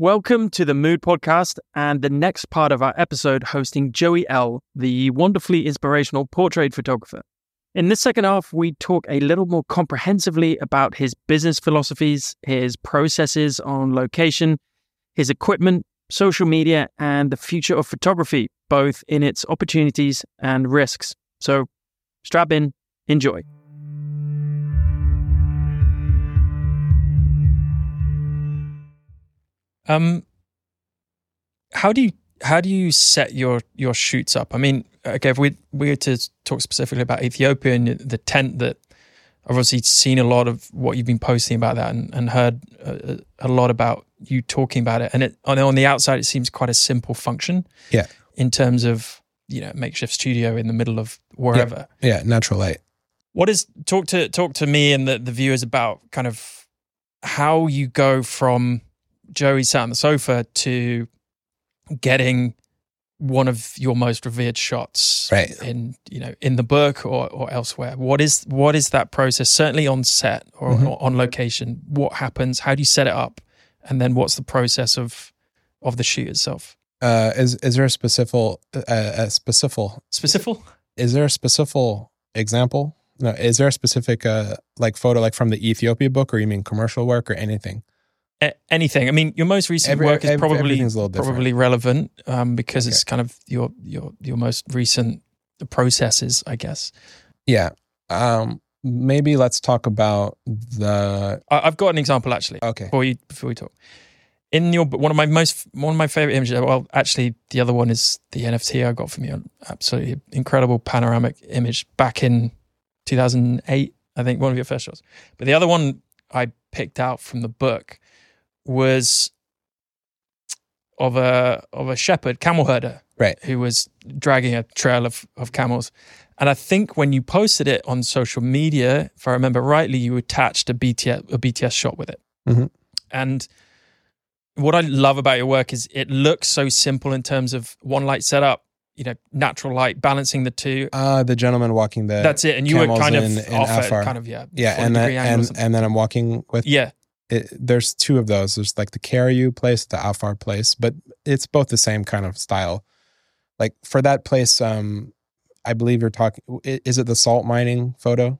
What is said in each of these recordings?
Welcome to the Mood Podcast and the next part of our episode hosting Joey L., the wonderfully inspirational portrait photographer. In this second half, we talk a little more comprehensively about his business philosophies, his processes on location, his equipment, social media, and the future of photography, both in its opportunities and risks. So strap in, enjoy. Um, how do you how do you set your your shoots up? I mean, okay, if we we were to talk specifically about Ethiopia and the tent that I've obviously seen a lot of what you've been posting about that and, and heard a, a, lot about you talking about it. And it on, on the outside, it seems quite a simple function. Yeah. In terms of you know makeshift studio in the middle of wherever. Yeah, yeah natural light. What is talk to talk to me and the the viewers about kind of how you go from Joey sat on the sofa to getting one of your most revered shots right. in you know in the book or, or elsewhere. What is what is that process? Certainly on set or, mm-hmm. or, on location what happens? How do you set it up? And then what's the process of of the shoot itself? Uh is is there a specific uh, a specific? Specific? Is there a specific example? No is there a specific uh like photo like from the ethiopia book or you mean commercial work or anything anything. I mean, your most recent Every, work is probably probably relevant um, because okay. it's kind of your your your most recent processes, I guess. Yeah. Um, maybe let's talk about the. I, have got an example actually. Okay. Before you before we talk, in your one of my most one of my favorite images. Well, actually, the other one is the NFT I got from you. Absolutely incredible panoramic image back in 2008. I think one of your first shots. But the other one I picked out from the book was of a of a shepherd, camel herder, right, who was dragging a trail of, of camels. And I think when you posted it on social media, if I remember rightly, you attached a BTS a BTS shot with it. Mm-hmm. And what I love about your work is it looks so simple in terms of one light setup, you know, natural light, balancing the two. Uh, the gentleman walking the that's it, and you were kind of in, off at kind of yeah, yeah, and then and, and then I'm walking with yeah, it, there's two of those. There's like the Karayu place, the Afar place, but it's both the same kind of style. Like for that place, um, I believe you're talking. Is it the salt mining photo?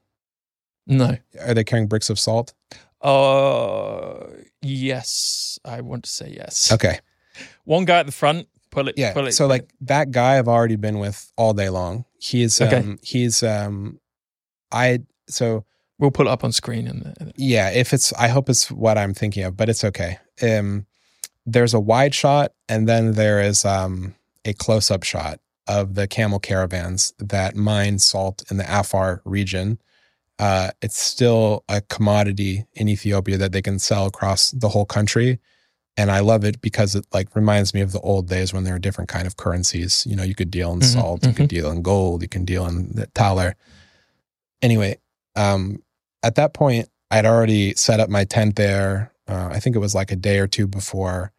No. Are they carrying bricks of salt? Uh, yes. I want to say yes. Okay. One guy at the front. Pull it. Yeah. Pull it. So like that guy, I've already been with all day long. He's okay. um he's um I so We'll pull it up on screen. And yeah, if it's, I hope it's what I'm thinking of, but it's okay. Um, there's a wide shot, and then there is um, a close up shot of the camel caravans that mine salt in the Afar region. Uh, it's still a commodity in Ethiopia that they can sell across the whole country. And I love it because it like reminds me of the old days when there were different kind of currencies. You know, you could deal in mm-hmm, salt, mm-hmm. you could deal in gold, you can deal in the thaler. Anyway, um, at that point, I'd already set up my tent there. Uh, I think it was like a day or two before.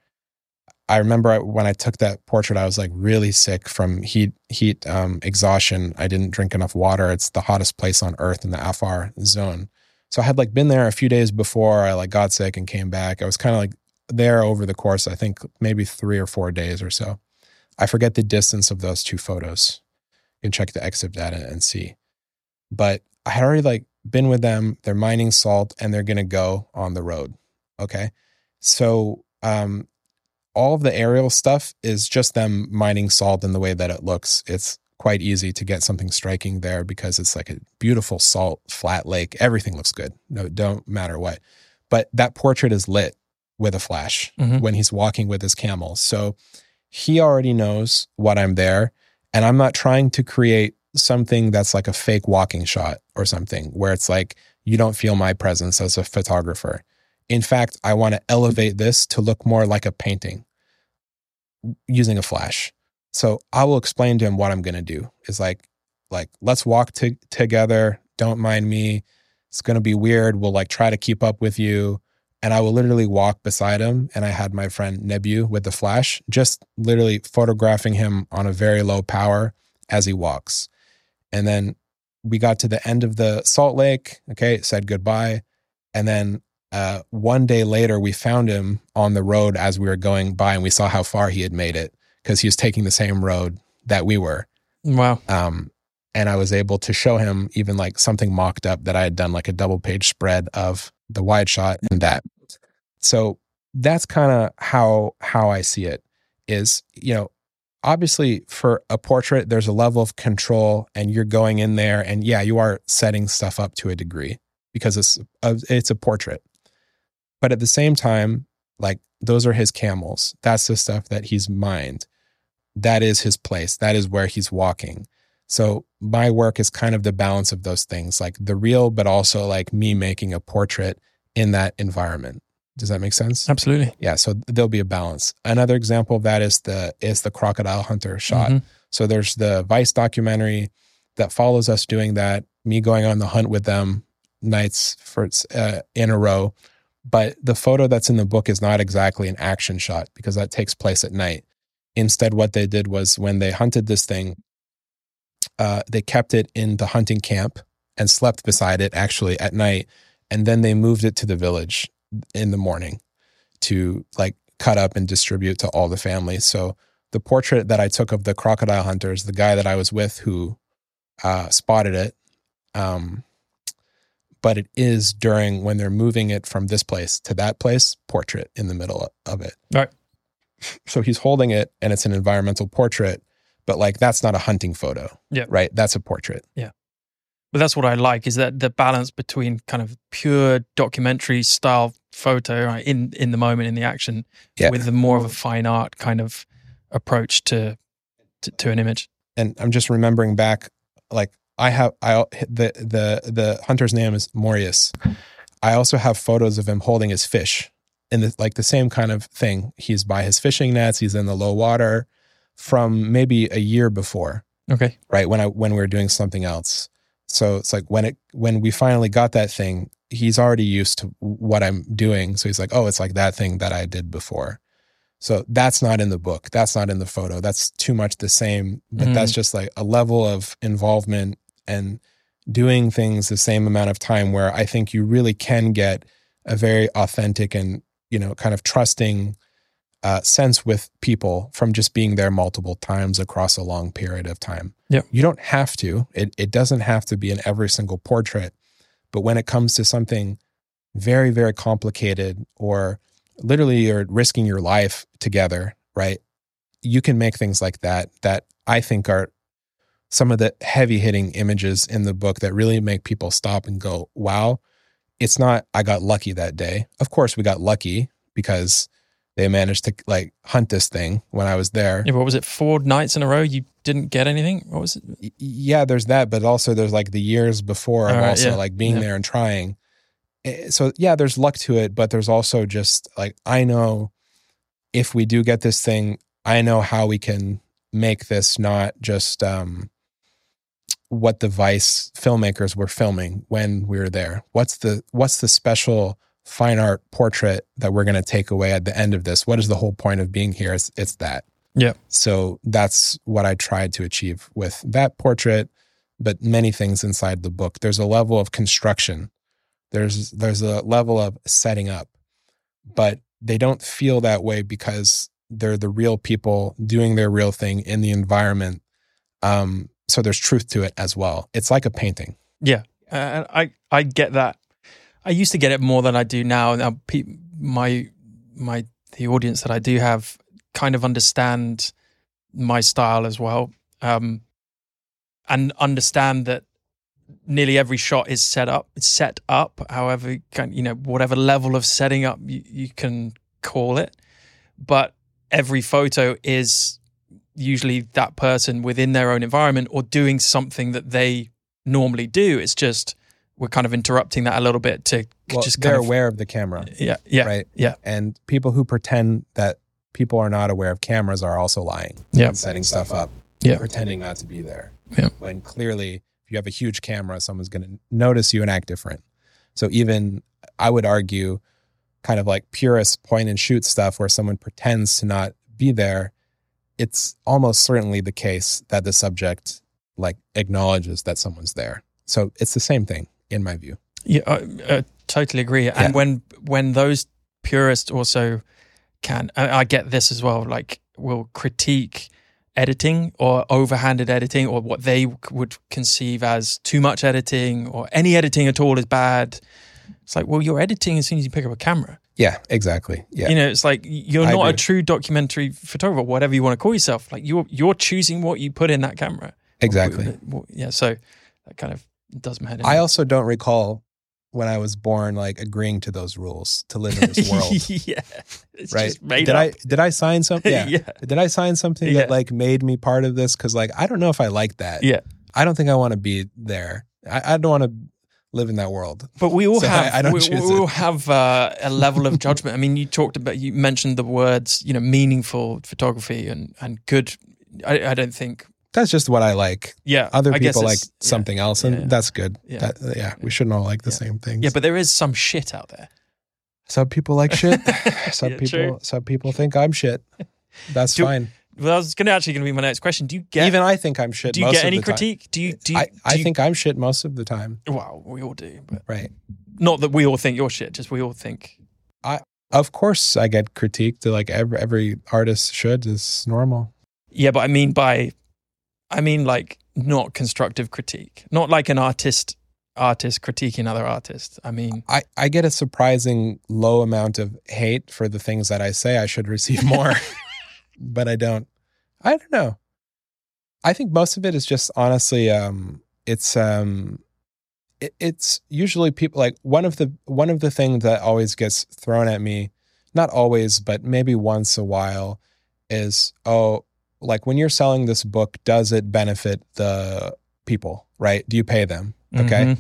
I remember when I took that portrait, I was like really sick from heat, heat um, exhaustion. I didn't drink enough water. It's the hottest place on earth in the Afar zone. So I had like been there a few days before I like got sick and came back. I was kind of like there over the course, I think maybe three or four days or so. I forget the distance of those two photos. You can check the EXIF data and see. But I had already like been with them, they're mining salt and they're going to go on the road. Okay. So, um, all of the aerial stuff is just them mining salt in the way that it looks. It's quite easy to get something striking there because it's like a beautiful salt flat lake. Everything looks good. No, don't matter what. But that portrait is lit with a flash mm-hmm. when he's walking with his camel. So he already knows what I'm there. And I'm not trying to create something that's like a fake walking shot or something where it's like you don't feel my presence as a photographer. In fact, I want to elevate this to look more like a painting using a flash. So I will explain to him what I'm going to do. Is like like let's walk to, together, don't mind me. It's going to be weird. We'll like try to keep up with you and I will literally walk beside him. And I had my friend Nebu with the flash, just literally photographing him on a very low power as he walks. And then we got to the end of the salt lake. Okay, said goodbye. And then uh, one day later, we found him on the road as we were going by, and we saw how far he had made it because he was taking the same road that we were. Wow. Um, and I was able to show him even like something mocked up that I had done, like a double page spread of the wide shot and that. So that's kind of how how I see it. Is you know obviously for a portrait there's a level of control and you're going in there and yeah you are setting stuff up to a degree because it's a, it's a portrait. But at the same time like those are his camels. That's the stuff that he's mined. That is his place. That is where he's walking. So my work is kind of the balance of those things like the real but also like me making a portrait in that environment does that make sense? Absolutely. Yeah. So there'll be a balance. Another example of that is the is the crocodile hunter shot. Mm-hmm. So there's the Vice documentary that follows us doing that. Me going on the hunt with them nights for uh, in a row. But the photo that's in the book is not exactly an action shot because that takes place at night. Instead, what they did was when they hunted this thing, uh, they kept it in the hunting camp and slept beside it actually at night. And then they moved it to the village in the morning to like cut up and distribute to all the families. So the portrait that I took of the crocodile hunters, the guy that I was with who uh, spotted it, um, but it is during when they're moving it from this place to that place, portrait in the middle of it. Right. So he's holding it and it's an environmental portrait, but like that's not a hunting photo. Yeah. Right. That's a portrait. Yeah. But that's what I like is that the balance between kind of pure documentary style photo right, in in the moment in the action yeah. with the more of a fine art kind of approach to, to to an image. And I'm just remembering back, like I have I the the the hunter's name is Morius. I also have photos of him holding his fish in the like the same kind of thing. He's by his fishing nets. He's in the low water from maybe a year before. Okay. Right when I when we were doing something else. So it's like when it when we finally got that thing, he's already used to what I'm doing. So he's like, oh, it's like that thing that I did before. So that's not in the book. That's not in the photo. That's too much the same. But mm-hmm. that's just like a level of involvement and doing things the same amount of time where I think you really can get a very authentic and, you know, kind of trusting uh, sense with people from just being there multiple times across a long period of time. Yeah. You don't have to. It, it doesn't have to be in every single portrait but when it comes to something very, very complicated or literally you're risking your life together, right? You can make things like that that I think are some of the heavy hitting images in the book that really make people stop and go, wow, it's not, I got lucky that day. Of course, we got lucky because they managed to like hunt this thing when I was there. Yeah, what was it? Four nights in a row you didn't get anything? What was it? Yeah, there's that, but also there's like the years before of right, also yeah. like being yeah. there and trying. Eh, so yeah, there's luck to it, but there's also just like I know if we do get this thing, I know how we can make this not just um what the Vice filmmakers were filming when we were there. What's the what's the special fine art portrait that we're going to take away at the end of this. What is the whole point of being here? It's, it's that. Yeah. So that's what I tried to achieve with that portrait, but many things inside the book. There's a level of construction. There's there's a level of setting up, but they don't feel that way because they're the real people doing their real thing in the environment. Um, so there's truth to it as well. It's like a painting. Yeah, uh, I I get that I used to get it more than I do now. Now, pe- my my the audience that I do have kind of understand my style as well, um, and understand that nearly every shot is set up. Set up, however, you know, whatever level of setting up you, you can call it, but every photo is usually that person within their own environment or doing something that they normally do. It's just we're kind of interrupting that a little bit to well, just they're of, aware of the camera. Yeah, yeah, right. Yeah, and people who pretend that people are not aware of cameras are also lying. Yeah, setting stuff up. Yeah, pretending not to be there. Yeah, when clearly, if you have a huge camera, someone's going to notice you and act different. So even I would argue, kind of like purist point and shoot stuff where someone pretends to not be there. It's almost certainly the case that the subject like acknowledges that someone's there. So it's the same thing in my view. Yeah, uh, uh, totally agree. And when when those purists also can, I, I get this as well. Like, will critique editing or overhanded editing or what they would conceive as too much editing or any editing at all is bad. It's like, well, you're editing as soon as you pick up a camera. Yeah, exactly. Yeah. You know, it's like you're I not a true documentary photographer, whatever you want to call yourself. Like you're you're choosing what you put in that camera. exactly. Yeah, so that kind of does my head in. I also don't recall when I was born like agreeing to those rules to live in this world. yeah, it's right? just made did up. I did I sign something? Yeah. yeah, Did I sign something Yeah. that like made me part of this? Because like I don't know if I like that. Yeah. I don't think I want to be there. I, I don't want to live in that world. But we all So have I- I don't we, we all it. have uh, a level of judgment. I mean, you talked about you mentioned the words, you know, meaningful photography and and good. I, I don't think. That's just what I like. Yeah, Other I people like it's- yeah. something else, and Yeah. that's good. Yeah. That- yeah, we shouldn't all like the Yeah. same things. Yeah, but there is some shit out there. some people like shit. some Yeah, people, true. some people think I'm shit. That's Do- fine. Well, that was going to actually going to be my next question. Do you get Even I think I'm shit. do you most get any the time. critique? Do you do you, I, do I you- think I'm shit most of the time. Well, we all do, but Right. not that we all think you're shit. Just we all think. I of course, I get critiqued. Like every every artist should. It's normal. Yeah, but I mean by, I mean like not constructive critique, not like an artist artist critiquing other artists. I mean, I, I get a surprising low amount of hate for the things that I say I should receive more, but I don't. I don't know. I think most of it is just honestly, um, it's um, it, it's usually people like one of the one of the things that always gets thrown at me, not always, but maybe once a while, is oh, like when you're selling this book, does it benefit the people? Right? Do you pay them? Okay mhm.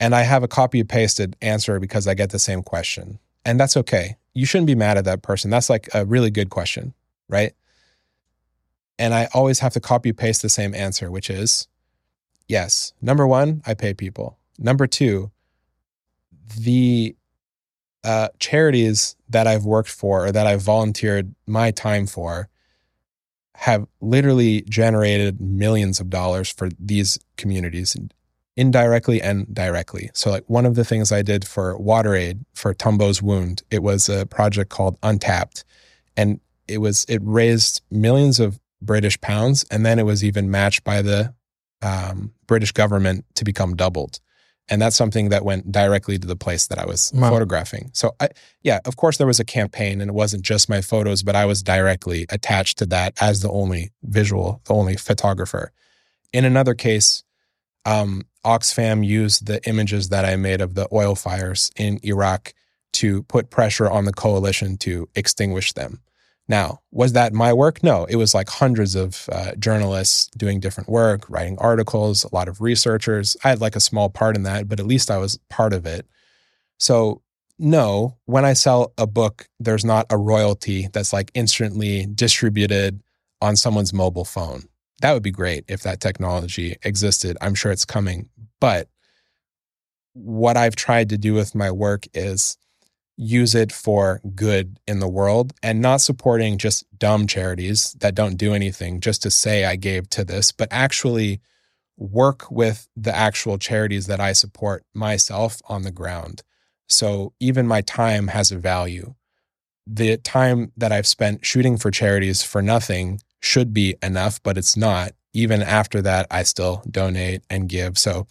and I have a copy pasted answer because I get the same question. And that's okay. You shouldn't be mad at that person. That's like a really good question, right? And I always have to copy paste the same answer, which is yes. Number one, I pay people. Number two, the uh, charities that I've worked for or that I've volunteered my time for have literally generated millions of dollars for these communities indirectly and directly. So like one of the things I did for WaterAid for Tombohuaun, it was a project called Untapped and it was it raised millions of British pounds and then it was even matched by the um, British government to become doubled. And that's something that went directly to the place that I was Wow. photographing. So I yeah, of course there was a campaign and it wasn't just my photos, but I was directly attached to that as the only visual, the only photographer. In another case, um, Oxfam used the images that I made of the oil fires in Iraq to put pressure on the coalition to extinguish them. Now, was that my work? No, it was like hundreds of uh, journalists doing different work, writing articles, a lot of researchers. I had like a small part in that, but at least I was part of it. So, no, when I sell a book, there's not a royalty that's like instantly distributed on someone's mobile phone. That would be great if that technology existed. I'm sure it's coming. But what I've tried to do with my work is use it for good in the world and not supporting just dumb charities that don't do anything just to say I gave to this, but actually work with the actual charities that I support myself on the ground. So even my time has a value. The time that I've spent shooting for charities for nothing should be enough, but it's not. Even after that, I still donate and give. So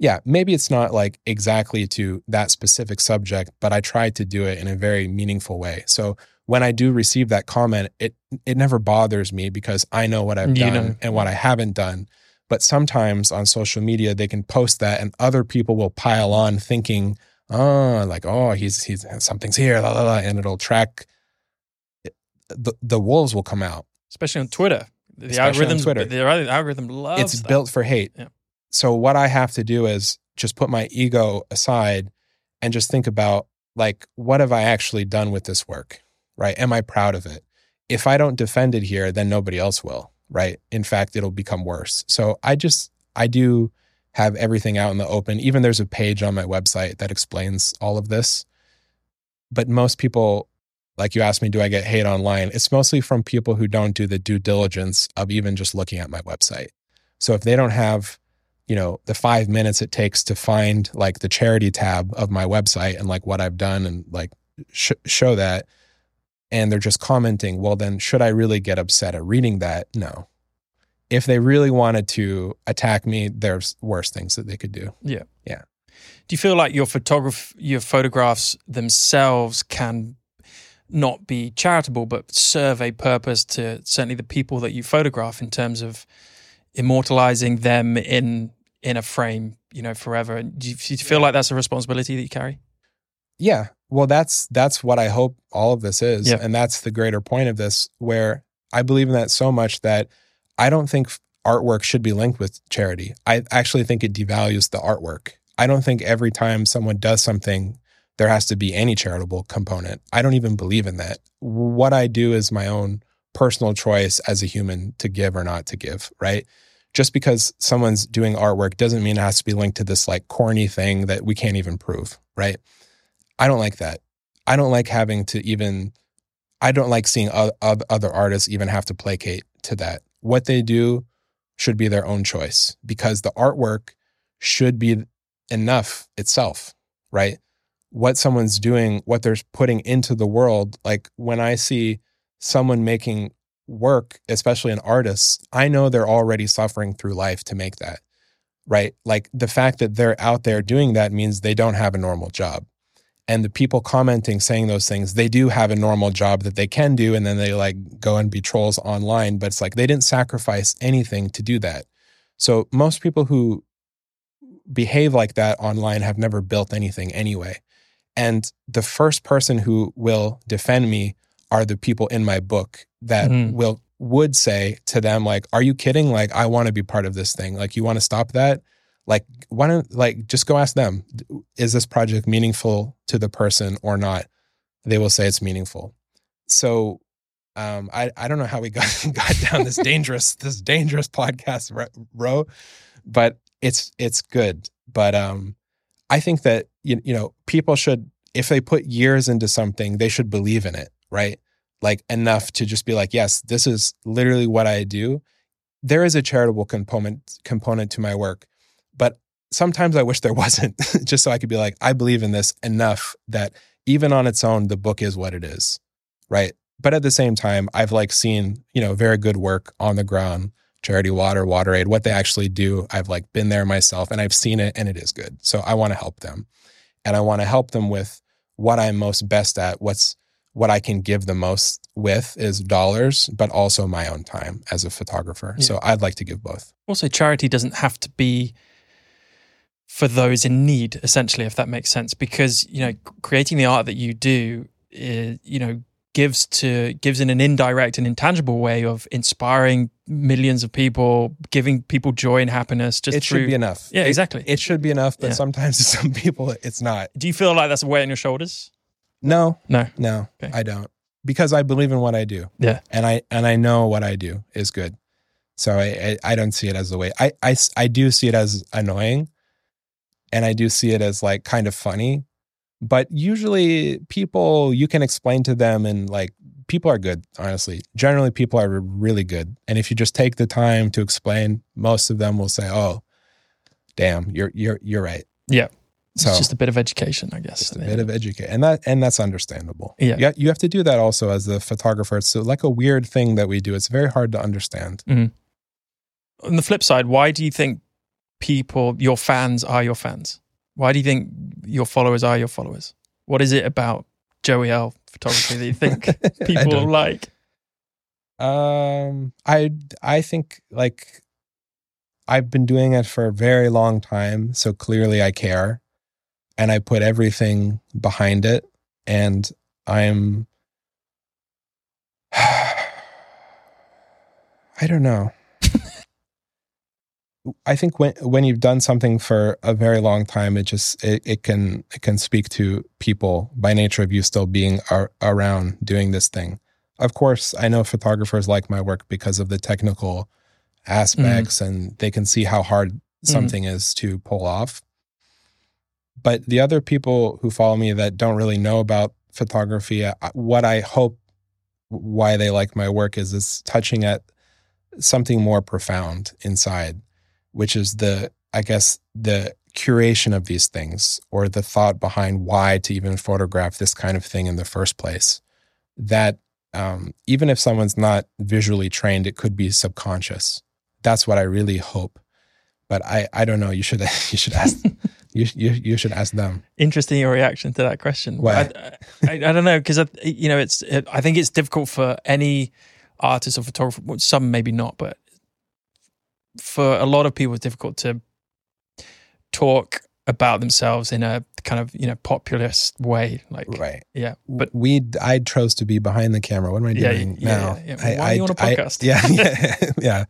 yeah, maybe it's not like exactly to that specific subject, but I try to do it in a very meaningful way. So when I do receive that comment, it it never bothers me because I know what I've You done know. and what I haven't done. But sometimes on social media they can post that and other people will pile on thinking, oh, like, oh, he's he's something's here, la, la, la, and it'll track eh, the the wolves will come out. especially on Twitter. The algorithm, Twitter. the algorithm loves it's that. built for hate. Yeah. So what I have to do is just put my ego aside and just think about like what have I actually done with this work? Right? Am I proud of it? If I don't defend it here, then nobody else will, right? In fact, it'll become worse. So I just I do have everything out in the open. Even there's a page on my website that explains all of this. But most people like you asked me, do I get hate online? It's mostly from people who don't do the due diligence of even just looking at my website. So if they don't have, you know, the five minutes it takes to find like the charity tab of my website and like what I've done and like sh- show that. And they're just commenting, well, then should I really get upset at reading that? No. If they really wanted to attack me, there's worse things that they could do. Yeah. Yeah. Do you feel like your photograph your photographs themselves can not be charitable but serve a purpose to certainly the people that you photograph in terms of immortalizing them in in a frame, you know, forever? Do you, do you feel like that's a responsibility that you carry? Yeah. Well, that's that's what I hope all of this is, Yeah. and that's the greater point of this. Where I believe in that so much that I don't think artwork should be linked with charity. I actually think it devalues the artwork. I don't think every time someone does something, there has to be any charitable component. I don't even believe in that. What I do is my own personal choice as a human to give or not to give. Right. Just because someone's doing artwork doesn't mean it has to be linked to this like corny thing that we can't even prove. Right. I don't like that. I don't like having to even, I don't like seeing other artists even have to placate to that. What they do should be their own choice because the artwork should be enough itself, right? What someone's doing, what they're putting into the world, like when I see someone making work, especially an artist, I know they're already suffering through life to make that, right? Like the fact that they're out there doing that means they don't have a normal job. And the people commenting, saying those things, they do have a normal job that they can do. And then they like go and be trolls online. But it's like they didn't sacrifice anything to do that. So most people who behave like that online have never built anything anyway. And the first person who will defend me are the people in my book that Mhm. will would say to them like are you kidding? Like i want to be part of this thing. Like you want to stop that? Like why don't like just go ask them is this project meaningful to the person or not? They will say it's meaningful. So um i i don't know how we got got down this dangerous this dangerous podcast row but it's it's good. But um i think that you, you know people should if they put years into something they should believe in it right? Like enough to just be like yes this is literally what i do. There is a charitable component component to my work but sometimes i wish there wasn't just so i could be like i believe in this enough that even on its own the book is what it is right? But at the same time i've like seen you know very good work on the ground charity water water aid what they actually do. I've like been there myself and i've seen it and it is good. So i want to help them and i want to help them with what i'm most best at what's what i can give the most with is dollars but also my own time as a photographer Yeah. so i'd like to give both Also, charity doesn't have to be for those in need, essentially, if that makes sense, because you know, creating the art that you do, is, you know, gives to gives in an indirect and intangible way of inspiring millions of people, giving people joy and happiness. Just it through, should be enough Yeah, It- exactly. it, should be enough but Yeah. sometimes to some people it's not do you feel like that's a weight on your shoulders? No. No. no Okay. i don't. Because i believe in what i do. Yeah. and i and i know what i do is good. So i i, I don't see it as a way I, I I do see it as annoying. And i do see it as like kind of funny. But usually people you can explain to them and like people are good honestly. Generally people are really good. And if you just take the time to explain most of them will say oh damn you're you're you're right. Yeah. So it's just a bit of education, I guess. just a bit of educate and that and that's understandable Yeah. you, you have to do that also as a photographer it's like a weird thing that we do it's very hard to understand on the flip side, why do you think people, your fans, are your fans? Why do you think your followers are your followers? What is it about Joey L photography that you think people like? um i i think like i've been doing it for a very long time so clearly i care and i put everything behind it and i'm i don't know I think when when you've done something for a very long time, it just it, it can it can speak to people by nature of you still being ar- around doing this thing. Of course, I know photographers like my work because of the technical mm-hmm. aspects, and they can see how hard mm-hmm. something is to pull off. But the other people who follow me that don't really know about photography, what I hope why they like my work is it's touching at something more profound inside which is the I guess the curation of these things or the thought behind why to even photograph this kind of thing in the first place. That um, even if someone's not visually trained, it could be subconscious. That's what I really hope. But I, I don't know. You should you should ask you, you you should ask them. Interesting your reaction to that question. Why? I, I, I don't know because you know it's it, I think it's difficult for any artist or photographer. Some maybe not, but for a lot of people, it's difficult to talk about themselves in a kind of you know populist way like right yeah but we i chose to be behind the camera what am i doing yeah, now yeah, yeah. why I, are you on a podcast I, yeah yeah yeah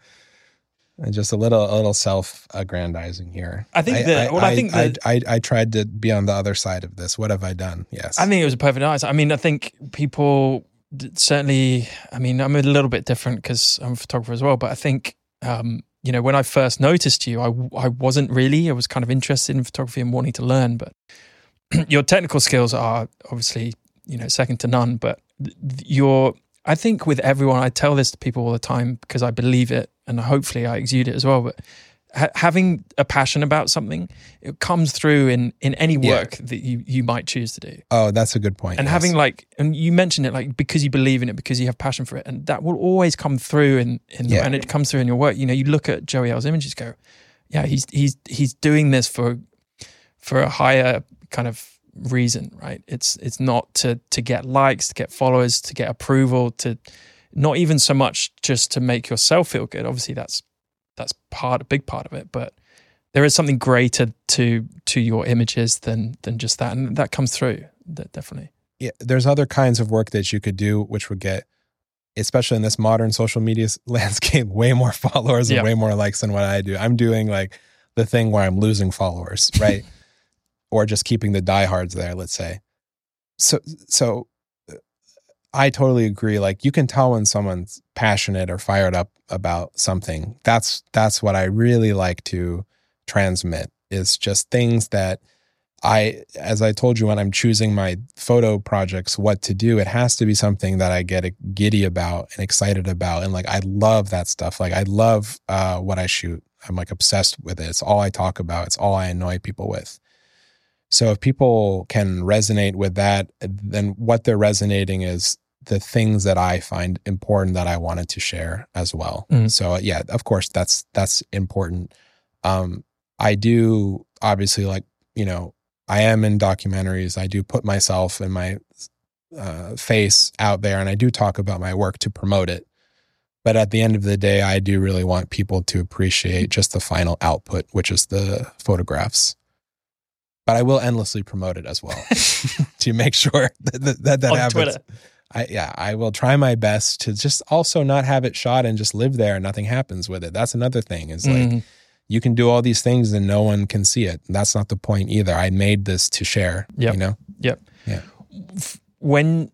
just a little a little self-aggrandizing here i think that well i, think that, I, I tried to be on the other side of this what have i done yes i think it was a perfect answer i mean i think people certainly i mean i'm a little bit different because i'm a photographer as well but i think um you know, when I first noticed you, I, I wasn't really. I was kind of interested in photography and wanting to learn, but your technical skills are obviously, you know, second to none. But your, I think with everyone, I tell this to people all the time because I believe it and hopefully I exude it as well. But ha- having a passion about something it comes through in in any work yeah. that you you might choose to do oh that's a good point. and yes. having like and you mentioned it like because you believe in it because you have passion for it and that will always come through in in yeah. and it comes through in your work you know you look at joey l's images go yeah he's he's he's doing this for for a higher kind of reason right it's it's not to to get likes to get followers to get approval to not even so much just to make yourself feel good obviously that's that's part a big part of it but there is something greater to to your images than than just that and that comes through that definitely. Yeah there's other kinds of work that you could do which would get especially in this modern social media landscape way more followers and way more likes than what i do. I'm doing like the thing where i'm losing followers right? Or just keeping the diehards there let's say. So so I totally agree. Like you can tell when someone's passionate or fired up about something. That's that's what I really like to transmit is just things that I as I told you when I'm choosing my photo projects what to do, it has to be something that I get giddy about and excited about and like I love that stuff. Like I love uh, what I shoot. I'm like obsessed with it. It's all I talk about. It's all I annoy people with. So if people can resonate with that, then what they're resonating is the things that I find important that I wanted to share as well. Mm. So yeah, of course that's that's important. Um, I do obviously like you know I am in documentaries. I do put myself and my uh, face out there, and I do talk about my work to promote it. But at the end of the day, I do really want people to appreciate just the final output, which is the photographs but I will endlessly promote it as well to make sure that that, that, that happens. Twitter. I yeah, I will try my best to just also not have it shot and just live there and nothing happens with it. That's another thing. Is like mm-hmm. you can do all these things and no one can see it. That's not the point either. I made this to share. Yeah. You know? Yep. Yeah. When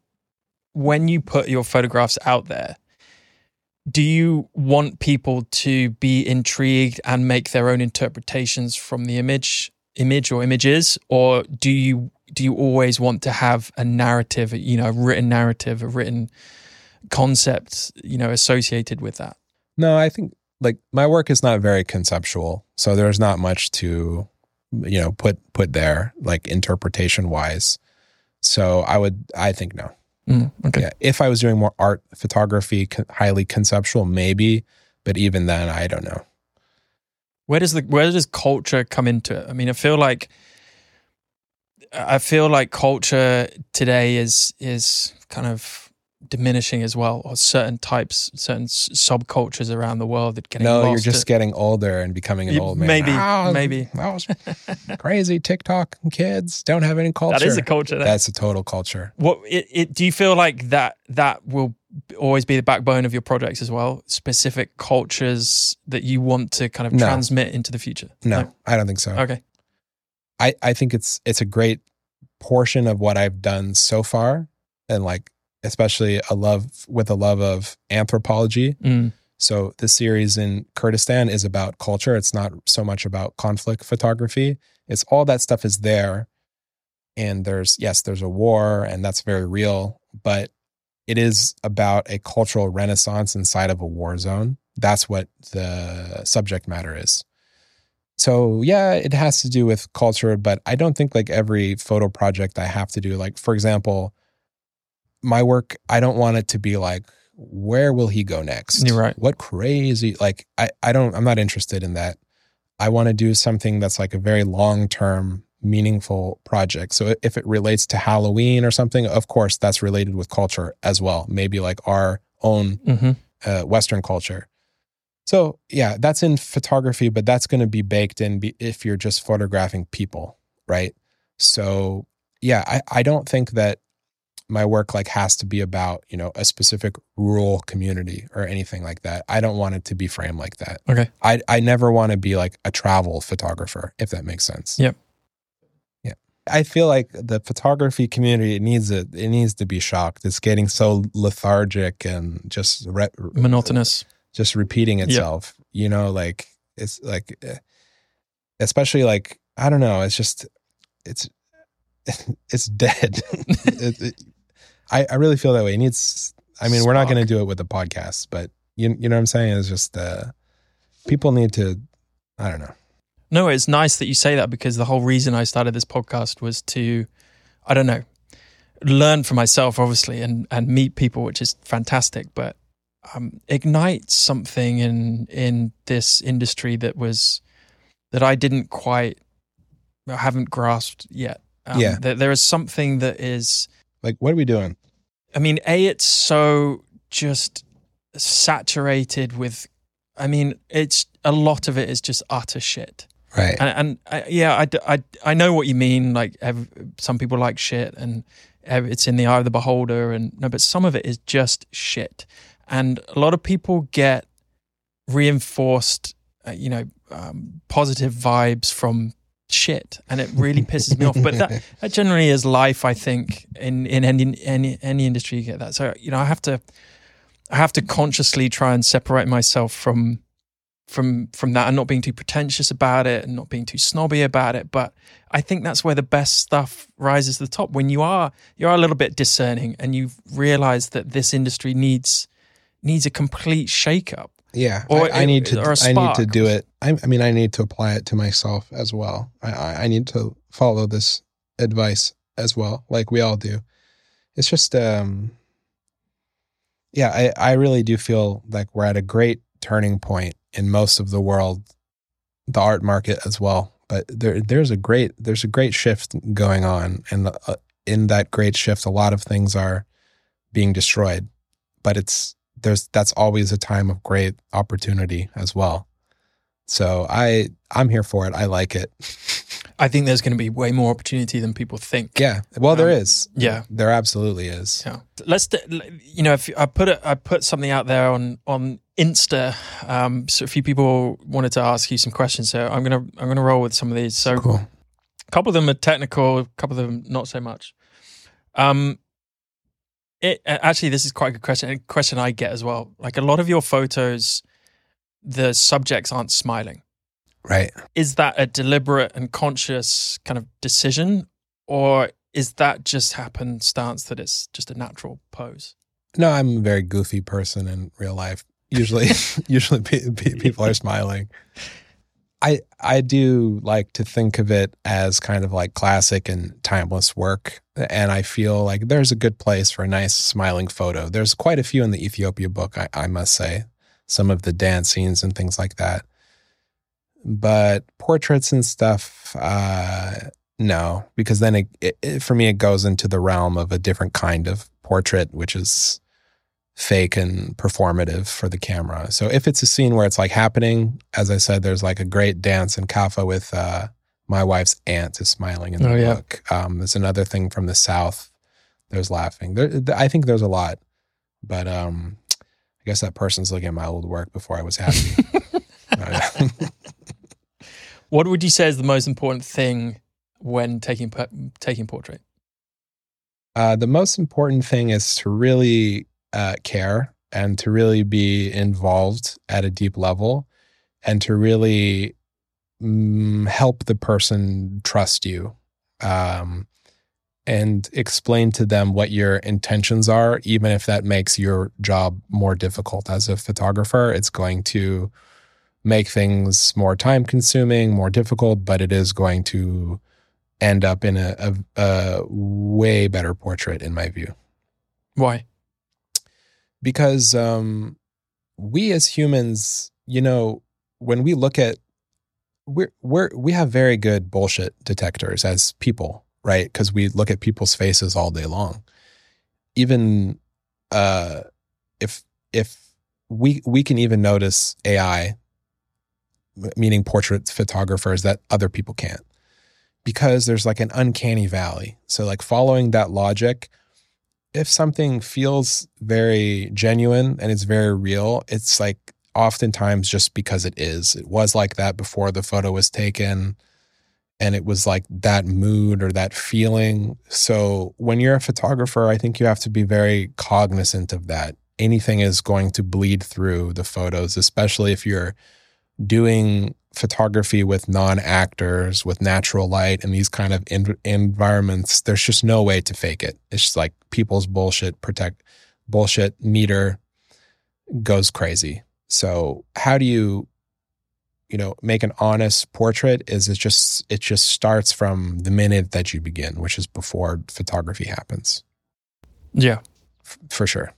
when you put your photographs out there, do you want people to be intrigued and make their own interpretations from the image image or images or do you do you always want to have a narrative you know a written narrative a written concept you know associated with that? No i think like my work is not very conceptual so there's not much to you know put put there like interpretation wise so i would i think no. Mm, okay. Yeah if i was doing more art photography highly conceptual maybe but even then i don't know where does the where does culture come into it? I mean, I feel like I feel like culture today is is kind of diminishing as well, or certain types, certain subcultures around the world that getting. No, you're just to, getting older and becoming an old man. Maybe, oh, maybe that was crazy. TikTok kids don't have any culture. That is a culture. That's a total culture. What it, it? Do you feel like that that will always be the backbone of your projects as well? Specific cultures that you want to kind of no. transmit into the future? No, no, I don't think so. Okay. I, I think it's it's a great portion of what I've done so far. And like especially a love with a love of anthropology. Mm. So the series in Kurdistan is about culture. It's not so much about conflict photography. It's all that stuff is there. And there's yes, there's a war and that's very real, but it is about a cultural renaissance inside of a war zone. That's what the subject matter is. so yeah, it has to do with culture, but I don't think like every photo project I have to do. Like for example, my work, I don't want it to be like, where will he go next? You're right. What crazy like I, I don't I'm not interested in that. I want to do something that's like a very long term, meaningful project. So if it relates to Halloween or something, of course that's related with culture as well. Maybe like our own Mm-hmm. uh, Western culture. So yeah, that's in photography, but that's going to be baked in be, if you're just photographing people, right? So yeah, I, I don't think that my work like has to be about you know a specific rural community or anything like that. I don't want it to be framed like that. Okay. I I never want to be like a travel photographer, if that makes sense. Yep. I feel like the photography community it needs it it needs to be shocked. It's getting so lethargic and just re- Monotonous. just repeating itself. You know, like it's like, eh, especially like I don't know. It's just it's it's dead. it, it, I I really feel that way. It needs. I mean, we're not going to do it with the podcast, but you you know what I'm saying? It's just uh, people need to. I don't know. No, it's nice that you say that because the whole reason I started this podcast was to, I don't know, learn for myself, obviously, and and meet people, which is fantastic. But um, ignite something in in this industry that was that I didn't quite, I haven't grasped yet. Um, Yeah. there is something that is. Like, what are we doing? I mean, a it's so just saturated with. I mean, it's a lot of it is just utter shit Right. and, and I, yeah, I, I, I know what you mean. Like ev- some people like shit, and it's in the eye of the beholder. And no, but some of it is just shit, and a lot of people get reinforced, uh, you know, um, positive vibes from shit, and it really pisses me off. But that that generally is life. I think in in any any any industry you get that. So you know, I have to I have to consciously try and separate myself from from from that and not being too pretentious about it and not being too snobby about it but i think that's where the best stuff rises to the top when you are you are a little bit discerning and you realize that this industry needs needs a complete shake-up Yeah, Or I, I need to. or a I need to do it. I, I mean, I need to apply it to myself as well. I, I, I need to follow this advice as well, like we all do. It's just, um, yeah, I, I really do feel like we're at a great turning point in most of the world, the art market as well. But there, there's a great, there's a great shift going on, and uh, in that great shift, a lot of things are being destroyed. But it's there's that's always a time of great opportunity as well. So I I'm here for it. I like it. i think there's going to be way more opportunity than people think Yeah. Well, there Um, is. yeah There absolutely is. Yeah. Let's, you know, if I put it, I put something out there on on Insta. Um, so a few people wanted to ask you some questions, so I'm gonna I'm gonna roll with some of these. So Cool. a couple of them are technical, a couple of them not so much. Um, it actually this is quite a good question. A question I get as well. Like a lot of your photos, the subjects aren't smiling. Right. Is that a deliberate and conscious kind of decision, or is that just happenstance that it's just a natural pose? No, I'm a very goofy person in real life. Usually, usually pe- pe- people are smiling. I I do like to think of it as kind of like classic and timeless work, and I feel like there's a good place for a nice smiling photo. There's quite a few in the Ethiopia book, I, I must say, some of the dance scenes and things like that. But portraits and stuff, uh, no, because then it, it, it for me it goes into the realm of a different kind of portrait, which is fake and performative for the camera. So if it's a scene where it's like happening, as I said, there's like a great dance in Kaffa with uh, my wife's aunt is smiling in the Oh, yeah. book. Um, there's another thing from the south. There's laughing. There, I think there's a lot, but um, I guess that person's looking at my old work before I was happy. What would you say is the most important thing when taking taking portrait? Uh, the most important thing is to really uh, care and to really be involved at a deep level and to really mm, help the person trust you um, and explain to them what your intentions are, even if that makes your job more difficult as a photographer. It's going to make things more time consuming, more difficult, but it is going to end up in a, a, a way better portrait, in my view. Why? Because um, we as humans, you know, when we look at we're we're we have very good bullshit detectors as people, right? Because we look at people's faces all day long. Even uh, if if we we can even notice AI, meaning portrait photographers that other people can't, because there's like an uncanny valley. So like following that logic, if something feels very genuine and it's very real, it's like oftentimes just because it is. It was like that before the photo was taken and it was like that mood or that feeling. So when you're a photographer, I think you have to be very cognizant of that. Anything is going to bleed through the photos, especially if you're doing photography with non-actors with natural light and these kind of in- environments there's just no way to fake it. It's just like people's bullshit protect bullshit meter goes crazy. So how do you you know make an honest portrait is it just it just starts from the minute that you begin which is before photography happens. Yeah. F- for sure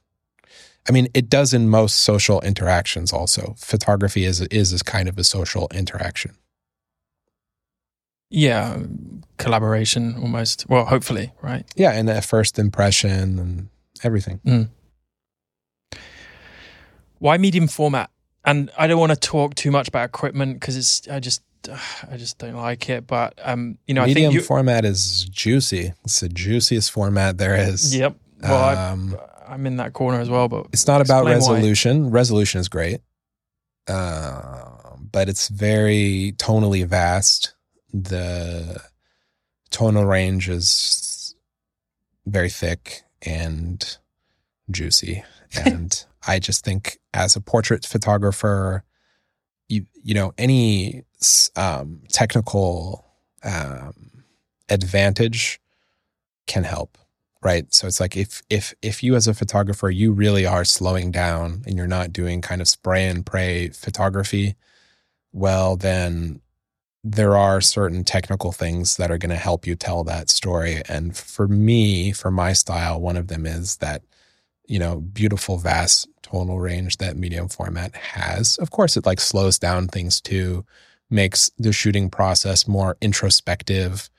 i mean it does in most social interactions also. Photography is is is kind of a social interaction. Yeah collaboration almost. Well hopefully right? Yeah and a first impression and everything. Mm. why medium format? And i don't want to talk too much about equipment because it's i just i just don't like it but um you know medium i think you, format is juicy. It's the juiciest format there is. Yep. Well um, I, i'm in that corner as well but it's not about explain why. resolution. Resolution is great. Uh, but it's very tonally vast. The tonal range is very thick and juicy. And i just think as a portrait photographer you you know any um, technical um, advantage can help right? So it's like if if if you as a photographer you really are slowing down and you're not doing kind of spray and pray photography well then there are certain technical things that are going to help you tell that story. And for me for my style one of them is that you know beautiful vast tonal range that medium format has. Of course it like slows down things too makes the shooting process more introspective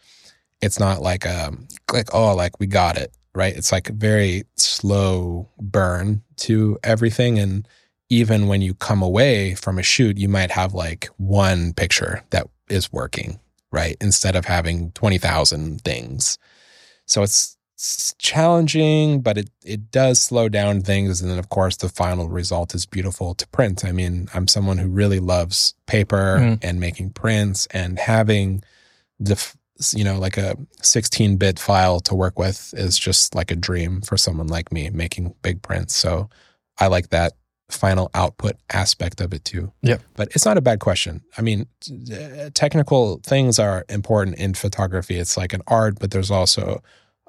it's not like a click oh like we got it right it's like a very slow burn to everything and even when you come away from a shoot you might have like one picture that is working, right? Instead of having 20,000 things. So it's, it's, challenging, but it, it does slow down things. And then, of course, the final result is beautiful to print. I mean, I'm someone who really loves paper mm. and making prints and having the, you know, like a 16 bit file to work with is just like a dream for someone like me making big prints. So I like that final output aspect of it too. Yeah. But it's not a bad question. I mean, technical things are important in photography. It's like an art, but there's also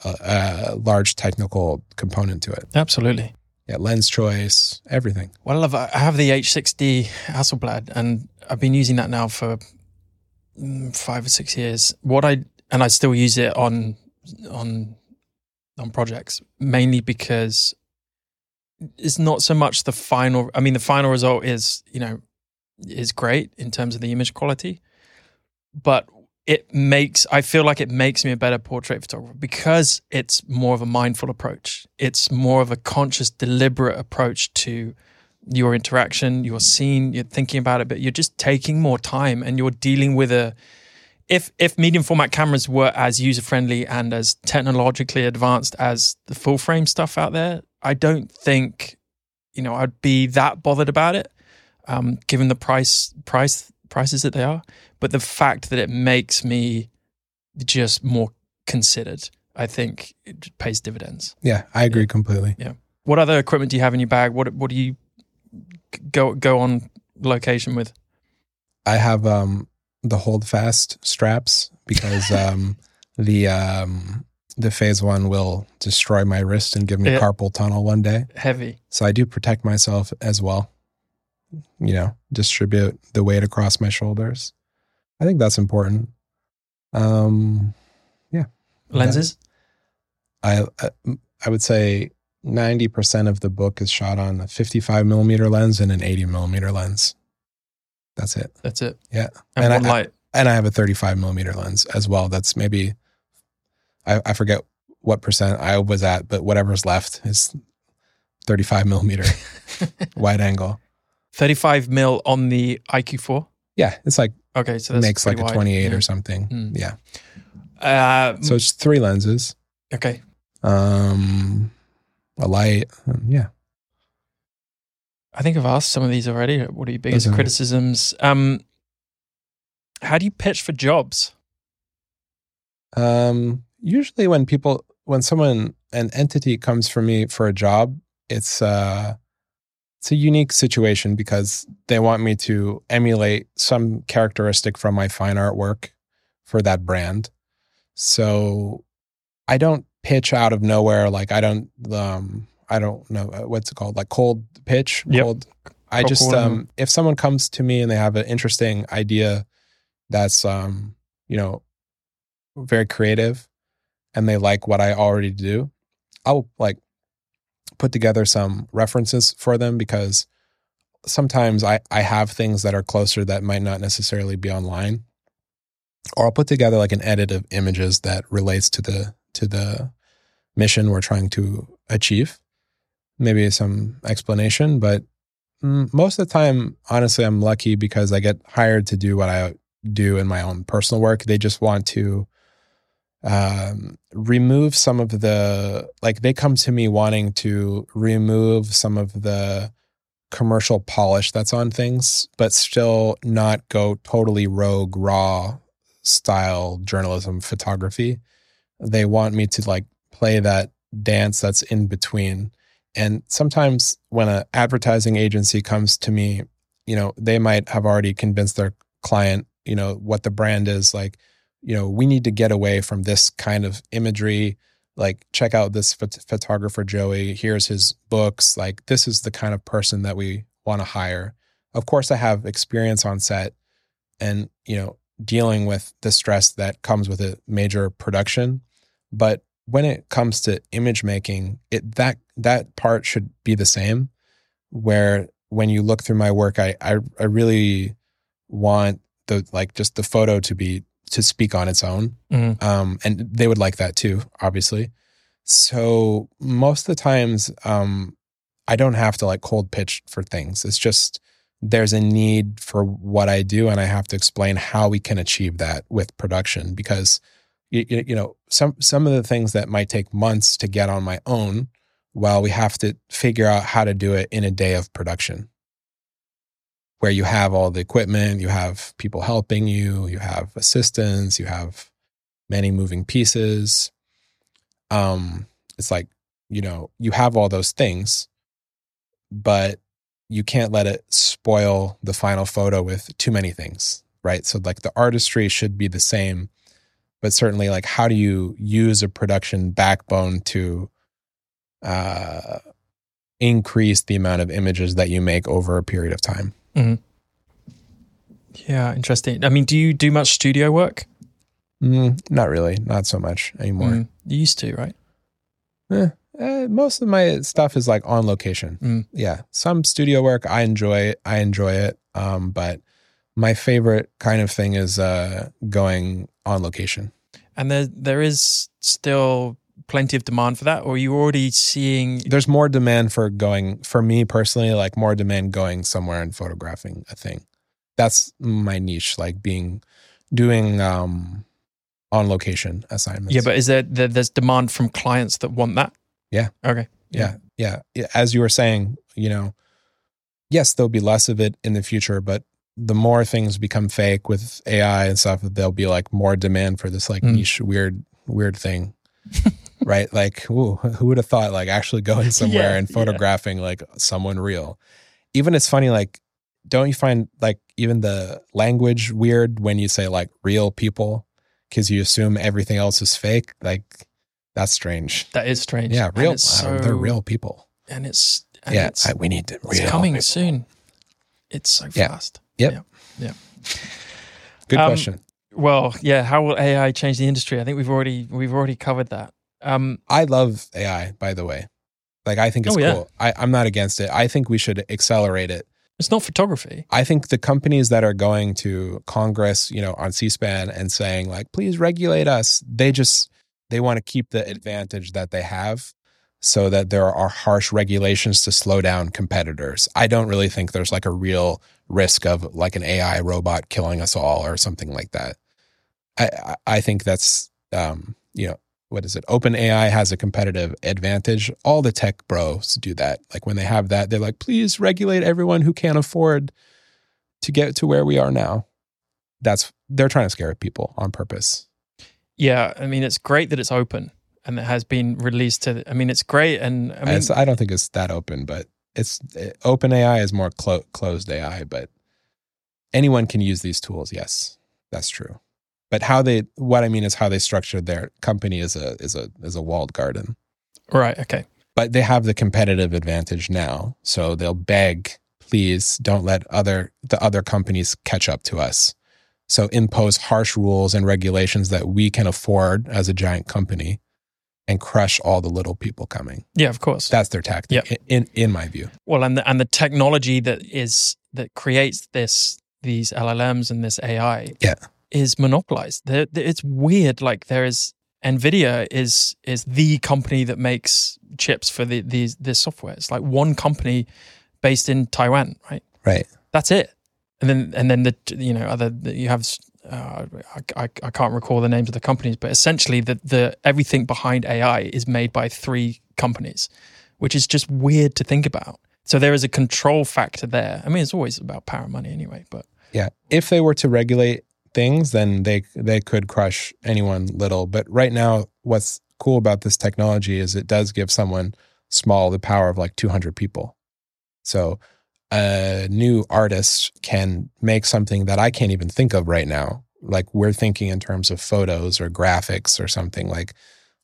a, a large technical component to it. Absolutely. Yeah, lens choice, everything. Well, I love. I have the H6D Hasselblad, and I've been using that now for Mm, five or six years. What I and I still use it on on on projects mainly because it's not so much the final. I mean, the final result is you know is great in terms of the image quality, but it makes I feel like it makes me a better portrait photographer because it's more of a mindful approach. It's more of a conscious, deliberate approach to your interaction, your scene. You're thinking about it, but you're just taking more time and you're dealing with a. If if medium format cameras were as user friendly and as technologically advanced as the full frame stuff out there, I don't think, you know, I'd be that bothered about it, um, given the price price prices that they are. But the fact that it makes me just more considered, I think it pays dividends. Yeah, I agree yeah. completely. Yeah. What other equipment do you have in your bag? What what do you go go on location with? I have um the hold fast straps because um the um the phase one will destroy my wrist and give me yeah. carpal tunnel one day. Heavy. So I do protect myself as well. you know, distribute the weight across my shoulders. I think that's important. Um, yeah. Lenses? I I, I would say ninety percent of the book is shot on a fifty-five millimeter lens and an eighty millimeter lens. That's it. That's it. Yeah. And, And I- one light. and I have a 35 millimeter lens as well. That's maybe I, I forget what percent I was at, but whatever's left is 35 millimeter wide angle. 35 mil on the IQ4. Yeah, it's like Okay, so that's makes like a wide. 28 Yeah. or something. Mm. Yeah. Uh, So it's three lenses, okay. um, a light. um, yeah. I think I've asked some of these already. What are your biggest Okay. criticisms? Um, how do you pitch for jobs? Um, usually when people, when someone, an entity comes for me for a job, it's, uh, it's a unique situation because they want me to emulate some characteristic from my fine art work for that brand. So I don't pitch out of nowhere. Like I don't, um, I don't know uh, what's it called, like cold pitch. Yep. Cold. I just, um, if someone comes to me and they have an interesting idea that's, um, you know, very creative and they like what I already do, I'll like put together some references for them because sometimes I, I have things that are closer that might not necessarily be online. Or I'll put together like an edit of images that relates to the to the mission we're trying to achieve. Maybe some explanation, but mm, most of the time, honestly, I'm lucky because I get hired to do what I do in my own personal work. They just want to um, remove some of the like they come to me wanting to remove some of the commercial polish that's on things, but still not go totally rogue raw style journalism photography. They want me to like play that dance that's in between. And sometimes when an advertising agency comes to me, you know, they might have already convinced their client, you know, what the brand is like, you know, we need to get away from this kind of imagery. Like, check out this phot- photographer, Joey. Here's his books. Like, this is the kind of person that we want to hire. Of course, I have experience on set and, you know, dealing with the stress that comes with a major production. But when it comes to image making, it that that part should be the same. Where when you look through my work, I I, I really want the like just the photo to be to speak on its own. Mhm. Um, and they would like that too, obviously. So most of the times, um, I don't have to like cold pitch for things. It's just there's a need for what I do, and I have to explain how we can achieve that with production because you, you know some some of the things that might take months to get on my own, well, we have to figure out how to do it in a day of production where you have all the equipment, you have people helping you, you have assistants, you have many moving pieces. Um, it's like, you know, you have all those things, but you can't let it spoil the final photo with too many things, right? So like the artistry should be the same, but certainly like how do you use a production backbone to uh increase the amount of images that you make over a period of time? Yeah, interesting. I mean, do you do much studio work? Mm, not really, not so much anymore. Mm, you used to, right? Eh, eh, most of my stuff is like on location. Mm. Yeah, some studio work I enjoy. I enjoy it, um, but my favorite kind of thing is uh, going on location. And there there is still plenty of demand for that, or are you already seeing? There's more demand for going for me personally, like more demand going somewhere and photographing a thing. That's my niche, like being doing um, on location assignments. Yeah, but is there, there there's demand from clients that want that? Yeah. Okay. yeah, yeah. Yeah, As you were saying, you know, yes, there'll be less of it in the future, but the more things become fake with AI and stuff, there'll be like more demand for this like Mm. niche, weird, weird thing. right? Like, ooh, who would have thought like actually going somewhere Yeah, and yeah. photographing like someone real? Even it's funny, like, don't you find like even the language weird when you say like real people because you assume everything else is fake? Like, that's strange. That is strange. Yeah, real. uh, they're real people. and it's and yeah, it's, I, we need to. it's coming people. soon. it's so Yeah. fast. Yep. Yeah. Good Um, question. Well, yeah. How will AI change the industry? I think we've already we've already covered that. Um, I love AI, by the way. Like I think it's Oh, yeah. cool. I, I'm not against it. I think we should accelerate it. it's not photography. I think the companies that are going to Congress, you know, on C-SPAN and saying like, please regulate us, they just they want to keep the advantage that they have so that there are harsh regulations to slow down competitors. I don't really think there's like a real risk of like an AI robot killing us all or something like that. I I, think that's um, you know, what is it? Open AI has a competitive advantage. All the tech bros do that. Like when they have that, they're like, please regulate everyone who can't afford to get to where we are now. That's they're trying to scare people on purpose. Yeah, I mean, it's great that it's open and it has been released to. I mean, it's great, and I I, mean, I don't think it's that open, but it's uh, open AI is more clo- closed AI, but anyone can use these tools. Yes, that's true. But how they, what I mean is how they structured their company is a is a is a walled garden. right? Okay, But they have the competitive advantage now, so they'll beg, please don't let other the other companies catch up to us. So impose harsh rules and regulations that we can afford as a giant company, and crush all the little people coming. yeah, of course. That's their tactic, Yep. in in my view. well, and the, and the technology that is that creates this these LLMs and this AI, Yeah. is monopolized. There, there- it's weird. Like there is Nvidia is is the company that makes chips for the these this software. It's like one company based in Taiwan, right? Right. That's it. And then and then the you know other the- you have uh, I, I can't recall the names of the companies, but essentially the the everything behind AI is made by three companies, which is just weird to think about. So there is a control factor there. I mean, it's always about power and money anyway, but Yeah. If they were to regulate things, then they they could crush anyone little. But right now, what's cool about this technology is it does give someone small the power of like 200 people. So a new artist can make something that I can't even think of right now. Like we're thinking in terms of photos or graphics or something like,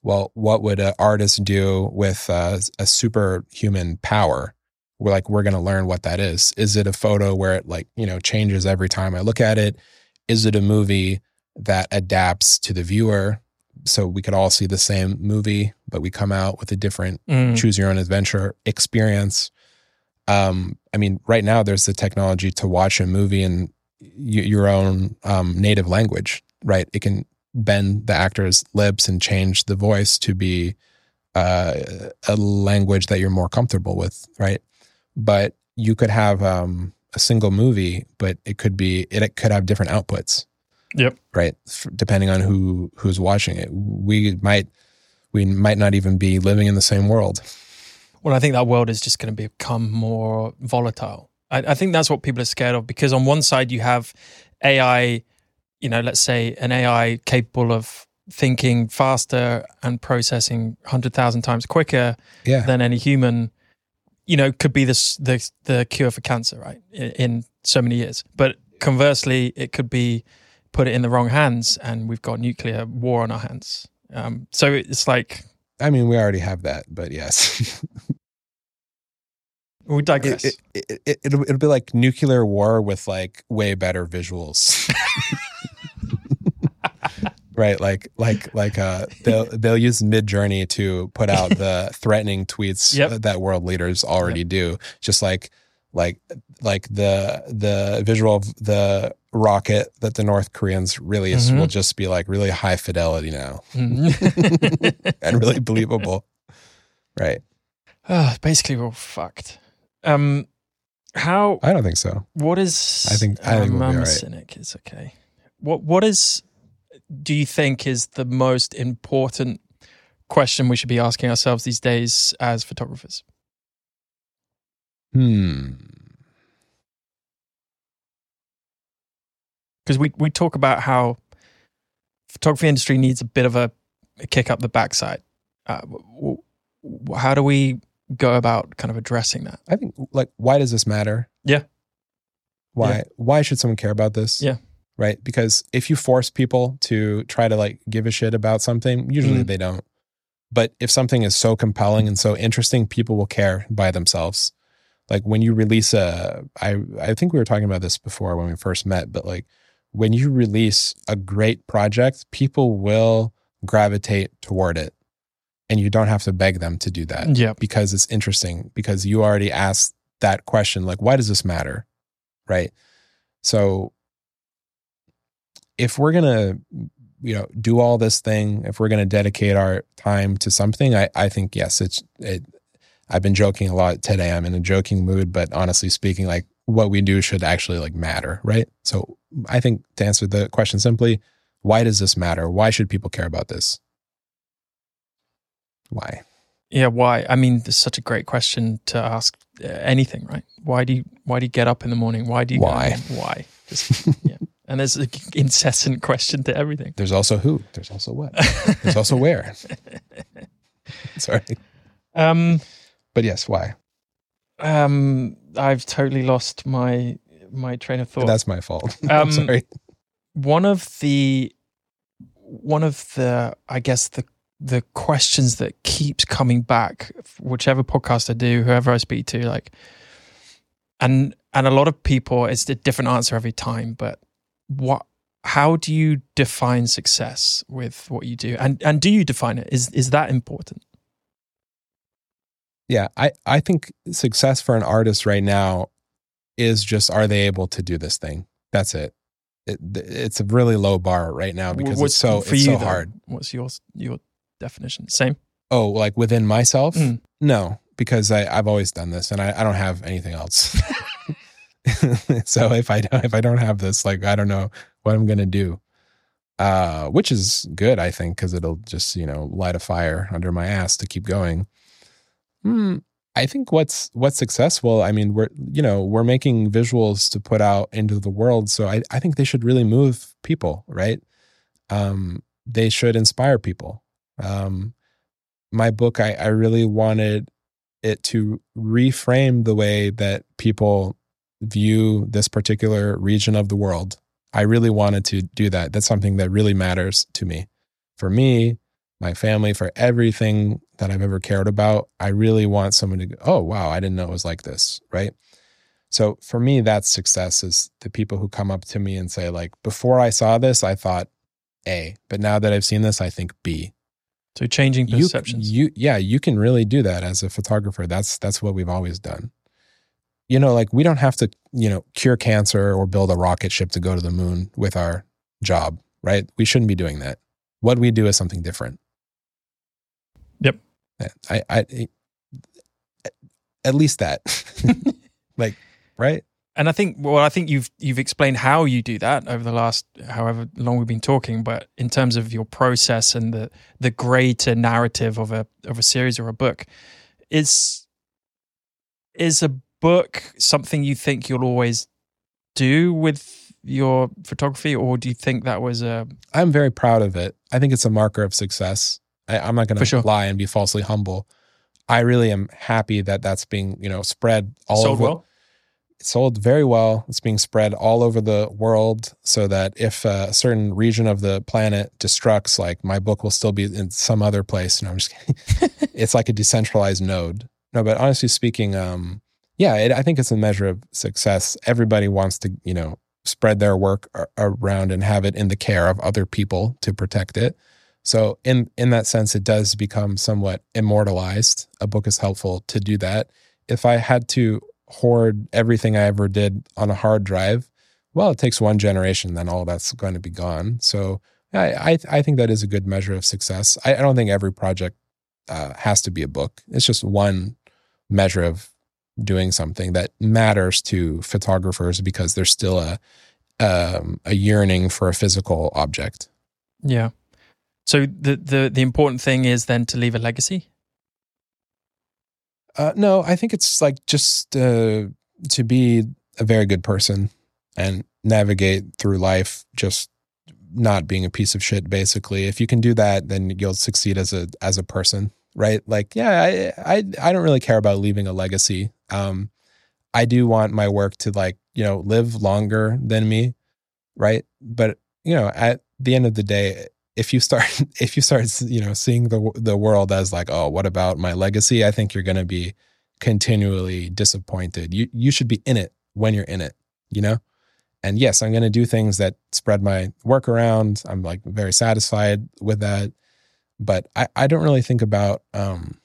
well, what would an artist do with uh, a superhuman power? We're like, we're going to learn what that is. Is it a photo where it like, you know, changes every time I look at it? Is it a movie that adapts to the viewer? So we could all see the same movie, but we come out with a different mm, choose your own adventure experience. Um, I mean, right now there's the technology to watch a movie in y- your own um, native language, right? It can bend the actor's lips and change the voice to be uh, a language that you're more comfortable with, right? But you could have um, a single movie, but it could be it, it could have different outputs yep. right F- depending on who who's watching it we might we might not even be living in the same world Well, I think that world is just going to become more volatile. I, I think that's what people are scared of because on one side you have AI, you know, let's say an AI capable of thinking faster and processing hundred thousand times quicker yeah than any human. You know, could be this the the cure for cancer, right? In, in so many years, but conversely, it could be put it in the wrong hands, and we've got nuclear war on our hands. Um, so it's like i mean we already have that but yes we digress. it, it, it, it, it'll, it'll be like nuclear war with like way better visuals right like like like uh they'll they'll use midjourney to put out the threatening tweets Yep. that world leaders already do just like like like the the visual of the rocket that the north koreans release Mhm. will just be like really high fidelity now Mhm. and really believable right Ah, basically, we're fucked. Um, how? i don't think so What is? I think- I think um, we'll I'm a cynic. It's okay. What What is? Do you think is the most important question we should be asking ourselves these days as photographers? Hmm Because we we talk about how photography industry needs a bit of a, a kick up the backside. Uh, w- w- how do we go about kind of addressing that? I think like why does this matter? Yeah. Why Yeah. why should someone care about this? Yeah. Right? Because if you force people to try to like give a shit about something, usually Mm. they don't. But if something is so compelling and so interesting, people will care by themselves. Like when you release a I I think we were talking about this before when we first met, but like when you release a great project, people will gravitate toward it. And you don't have to beg them to do that. Yeah. Because it's interesting because you already asked that question like why does this matter? Right? So if we're going to you know do all this thing if we're going to dedicate our time to something i i think yes it's it i've been joking a lot today i'm in a joking mood but honestly speaking like what we do should actually like matter right? So i think to answer the question simply why does this matter? Why should people care about this? Why? Yeah why? I mean it's such a great question to ask uh, anything right? Why do you why do you get up in the morning? Why do you Why? why? Just, yeah. And there's an incessant question to everything. There's also who. There's also what. There's also where. Sorry. Um but yes why? Um i've totally lost my my train of thought. That's my fault. Um, i'm sorry. one of the one of the i guess the the questions that keeps coming back whichever podcast i do whoever i speak to like and and a lot of people it's a different answer every time but what how do you define success with what you do? And and do you define it? Is is that important Yeah, I, I think success for an artist right now is just are they able to do this thing? That's it. it it's a really low bar right now because What's- it's so for it's you so though, hard. what's your your definition same Oh, like within myself? Mm. No, because I, I've always done this and I, I don't have anything else. so if I don't if I don't have this, like I don't know what I'm gonna do. Uh, which is good, I think, because it'll just you know light a fire under my ass to keep going. Hmm. I think what's what's successful. I mean, we're you know we're making visuals to put out into the world, so I I think they should really move people, right? Um, they should inspire people. Um, my book, I I really wanted it to reframe the way that people view this particular region of the world. I really wanted to do that. That's something that really matters to me. For me, my family, for everything that I've ever cared about, I really want someone to go, oh, wow, I didn't know it was like this. Right. So for me, that's success is the people who come up to me and say, like, before I saw this, I thought A, but now that I've seen this, I think B. So changing you, perceptions. you yeah you can really do that as a photographer. That's that's what we've always done. You know like we don't have to you know cure cancer or build a rocket ship to go to the moon with our job right? We shouldn't be doing that. What we do is something different I i eh, at least that. Like right? And I think well, I think you've you've explained how you do that over the last however long we've been talking. But in terms of your process and the the greater narrative of a of a series or a book, is is a book something you think you'll always do with your photography, or do you think that was a i'm very proud of it. I think it's a marker of success I, i'm not going to sure. lie and be falsely humble i really am happy that that's being you know spread all over. sold over well? It's sold very well. It's being spread all over the world so that if a certain region of the planet destructs, like my book will still be in some other place. No, I'm just kidding. it's like a decentralized node. No, but honestly speaking, um, yeah, it, I think it's a measure of success. Everybody wants to, you know, spread their work ar- around and have it in the care of other people to protect it. So in in that sense, it does become somewhat immortalized. A book is helpful to do that. If I had to hoard everything I ever did on a hard drive, well, it takes one generation, then all that's going to be gone. So I I, I think that is a good measure of success. I, I don't think every project uh, has to be a book. It's just one measure of doing something that matters to photographers because there's still a um, a yearning for a physical object. Yeah. So the the the important thing is then to leave a legacy. Uh, no, I think it's like just uh, to be a very good person and navigate through life just not being a piece of shit. Basically, if you can do that, then you'll succeed as a as a person, right? Like, yeah, I I, I don't really care about leaving a legacy. Um, I do want my work to like you know live longer than me, right? But you know, at the end of the day, if you start if you start you know seeing the the world as like oh what about my legacy i think you're going to be continually disappointed. You you should be in it when you're in it, you know? And yes, I'm going to do things that spread my work around. I'm like very satisfied with that. But I, I don't really think about um,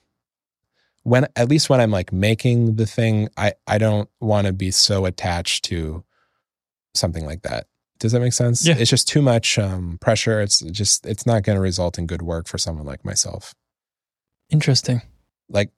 when, at least when I'm like making the thing, I, I don't want to be so attached to something like that. Does that make sense? Yeah. It's just too much um, pressure. It's just, it's not going to result in good work for someone like myself. Interesting. Like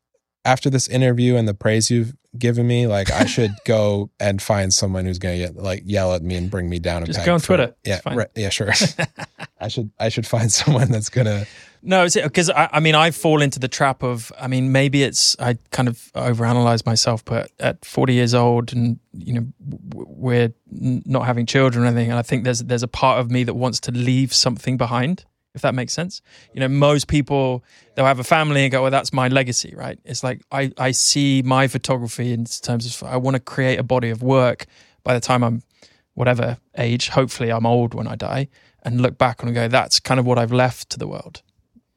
after this interview and the praise you've given me, like I should go and find someone who's going to like yell at me and bring me down. A Just go on Twitter. Yeah, right, yeah, sure. I should I should find someone that's gonna. No, because I, I mean I fall into the trap of I mean maybe it's I kind of overanalyze myself, but at 40 years old and you know we're not having children or anything, and I think there's there's a part of me that wants to leave something behind, if that makes sense. You know, most people they'll have a family and go, well, that's my legacy, right? It's like I I see my photography in terms of I want to create a body of work by the time I'm whatever age, hopefully I'm old when I die, and look back and go, that's kind of what I've left to the world.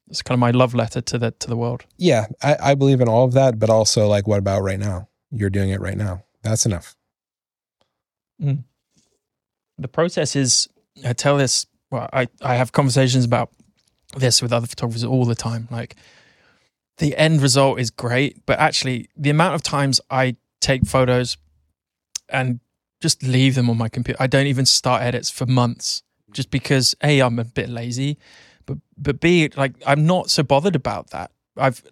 It's kind of my love letter to the to the world. Yeah, I, I believe in all of that, but also like, what about right now? You're doing it right now. That's enough. Mm. The process is I tell this well, I, I have conversations about this with other photographers all the time. Like the end result is great, but actually the amount of times I take photos and just leave them on my computer. I don't even start edits for months just because A, I'm a bit lazy, but but B, like I'm not so bothered about that. I've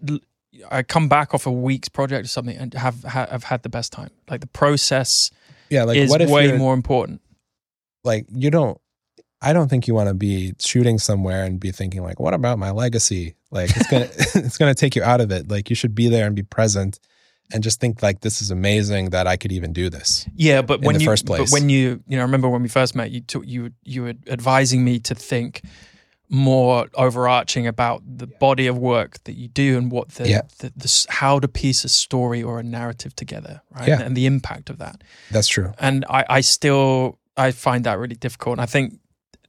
I come back off a week's project or something and have ha- have had the best time. Like the process Yeah, like is what if way more important. like you don't? I don't think you want to be shooting somewhere and be thinking like, what about my legacy? Like it's gonna it's gonna take you out of it. Like you should be there and be present, and just think like this is amazing that I could even do this. Yeah, but in when the you first place. but when you you know, I remember when we first met, you took you you were advising me to think more overarching about the body of work that you do and what the, Yeah. the, the how to piece a story or a narrative together, right? Yeah. And the impact of that. That's true. And I, I still I find that really difficult. And I think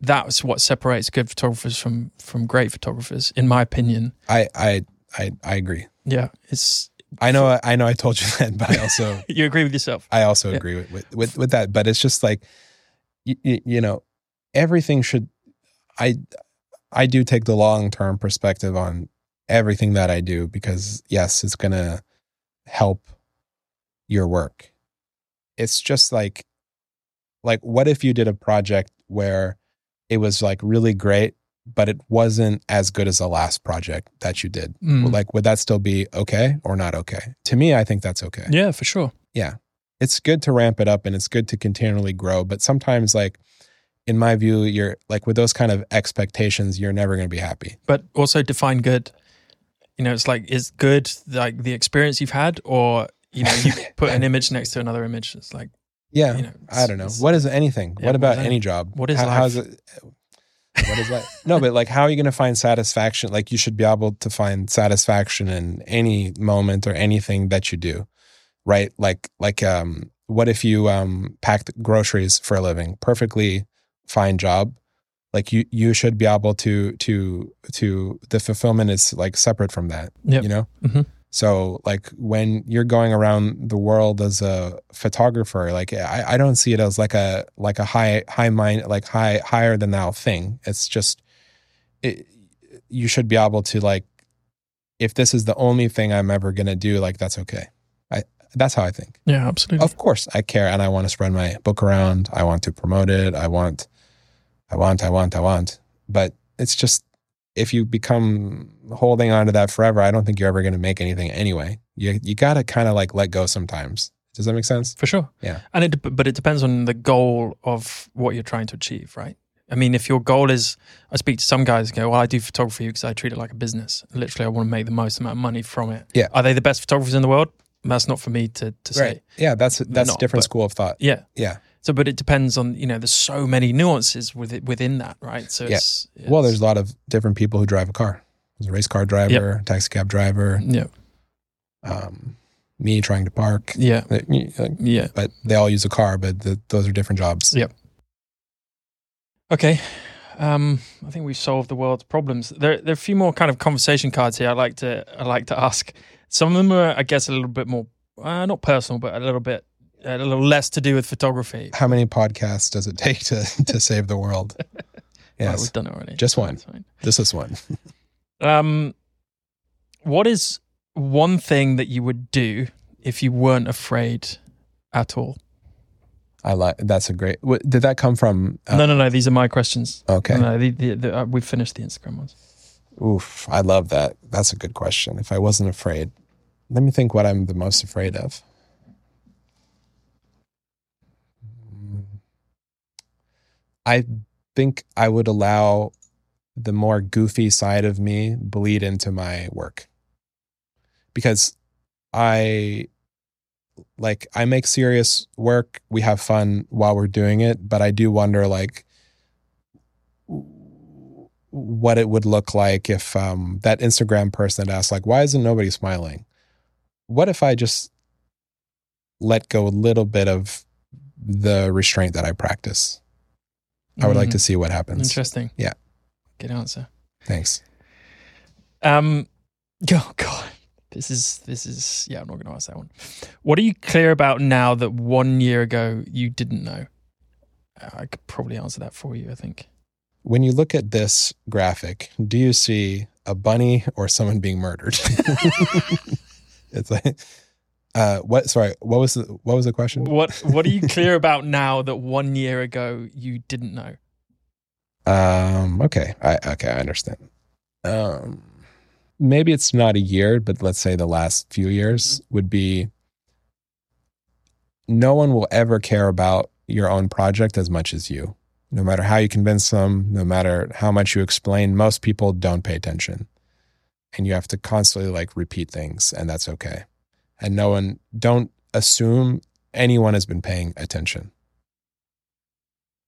that's what separates good photographers from from great photographers, in my opinion. I I I, I agree. Yeah, it's I know I know I told you that, but I also you agree with yourself. I also Yeah. agree with, with with with that. But it's just like you, you know everything should. I I do take the long term perspective on everything that I do because yes, it's gonna help your work. It's just like like what if you did a project where it was like really great, but it wasn't as good as the last project that you did. Mm. Like, would that still be okay or not okay? To me, I think that's okay. Yeah, for sure. Yeah. It's good to ramp it up and it's good to continually grow. But sometimes, like, in my view, you're like with those kind of expectations, you're never going to be happy. but also define good. You know, it's like is good like the experience you've had, or you know, you put an image next to another image. It's like Yeah. you know, I don't know. What is anything? Yeah, what about any job? what is How- life? it? What is that? no, but like, how are you going to find satisfaction? Like, you should be able to find satisfaction in any moment or anything that you do, right? Like, like, um, what if you um packed groceries for a living? Perfectly fine job. Like, you you should be able to to to the fulfillment is like separate from that. Yep. You know. Mhm. So like when you're going around the world as a photographer, like I, I don't see it as like a like a high high mind like high higher than thou thing. It's just it, you should be able to like if this is the only thing I'm ever gonna do, like that's okay. I that's how I think. yeah, absolutely. Of course I care and I want to spread my book around. I want to promote it. I want I want, I want, I want. But it's just if you become holding on to that forever, I don't think you're ever going to make anything anyway. You you got to kind of like let go sometimes. Does that make sense? for sure. Yeah. and it but it depends on the goal of what you're trying to achieve, right? I mean, if your goal is, I speak to some guys and go, well, I do photography because I treat it like a business. Literally, I want to make the most amount of money from it. Yeah. Are they the best photographers in the world? That's not for me to, to say. Yeah, that's that's a not, different but- school of thought. Yeah. Yeah. So, but it depends on, you know, there's so many nuances with it, within that, right? So Yeah. it's, Well, there's a lot of different people who drive a car. There's a race car driver, taxi cab driver, yeah, um, me trying to park. yeah, Uh, yeah. But they all use a car, but the, those are different jobs. Yep. Okay. Um, I think we've solved the world's problems. There, there are a few more kind of conversation cards here. I like to, I like to ask. Some of them are, I guess, a little bit more, uh, not personal, but a little bit, a little less to do with photography. How many podcasts does it take to to save the world? Right, Yes, we've done it already. Just one. Fine. this is one. Um, what is one thing that you would do if you weren't afraid at all? I like. That's a great. What, did that come from? uh, no, no, no. These are my questions. Okay. No, the, the, the, uh, we've finished the Instagram ones. Oof, I love that. That's a good question. If I wasn't afraid, let me think what I'm the most afraid of. I think I would allow the more goofy side of me bleed into my work. Because I like I make serious work, we have fun while we're doing it, but I do wonder like what it would look like if um, that Instagram person had asked, like, why isn't nobody smiling? What if I just let go a little bit of the restraint that I practice? I would like to see what happens. Mm-hmm. Interesting. Yeah. Good answer. Thanks. Um, oh God, this is this is yeah. I'm not going to ask that one. What are you clear about now that one year ago you didn't know? Uh, I could probably answer that for you. I think. When you look at this graphic, do you see a bunny or someone being murdered? it's like, uh, what? Sorry, what was the what was the question? What What are you clear about now that one year ago you didn't know? Um, okay. I okay, I understand. Um maybe it's not a year, but let's say the last few years would be no one will ever care about your own project as much as you. No matter how you convince them, no matter how much you explain, most people don't pay attention. And you have to constantly like repeat things, and that's okay. And no one don't assume anyone has been paying attention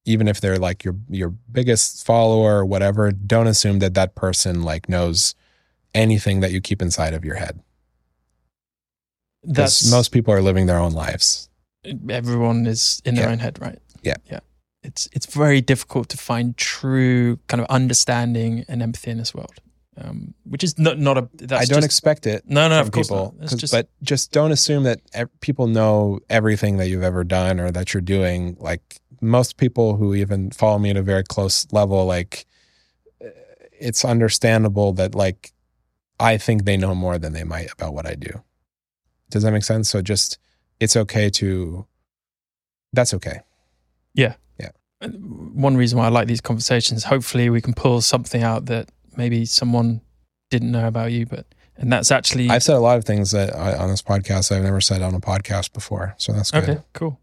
even if they're like your your biggest follower or whatever don't assume that that person like knows anything that you keep inside of your head That's most people are living their own lives everyone is in their Yeah. own head, right? Yeah. yeah. It's it's very difficult to find true kind of understanding and empathy in this world, um, which is not not a. That's i don't just, expect it no, no, of course people not. Just but just don't assume that ev- people know everything that you've ever done or that you're doing like most people who even follow me at a very close level like uh, it's understandable that like i think they know more than they might about what i do does that make sense so just it's okay to that's okay Yeah. Yeah. one reason why I like these conversations. Hopefully, we can pull something out that maybe someone didn't know about you, but and that's actually i've said a lot of things that I, on this podcast i've never said on a podcast before so that's good Okay, cool.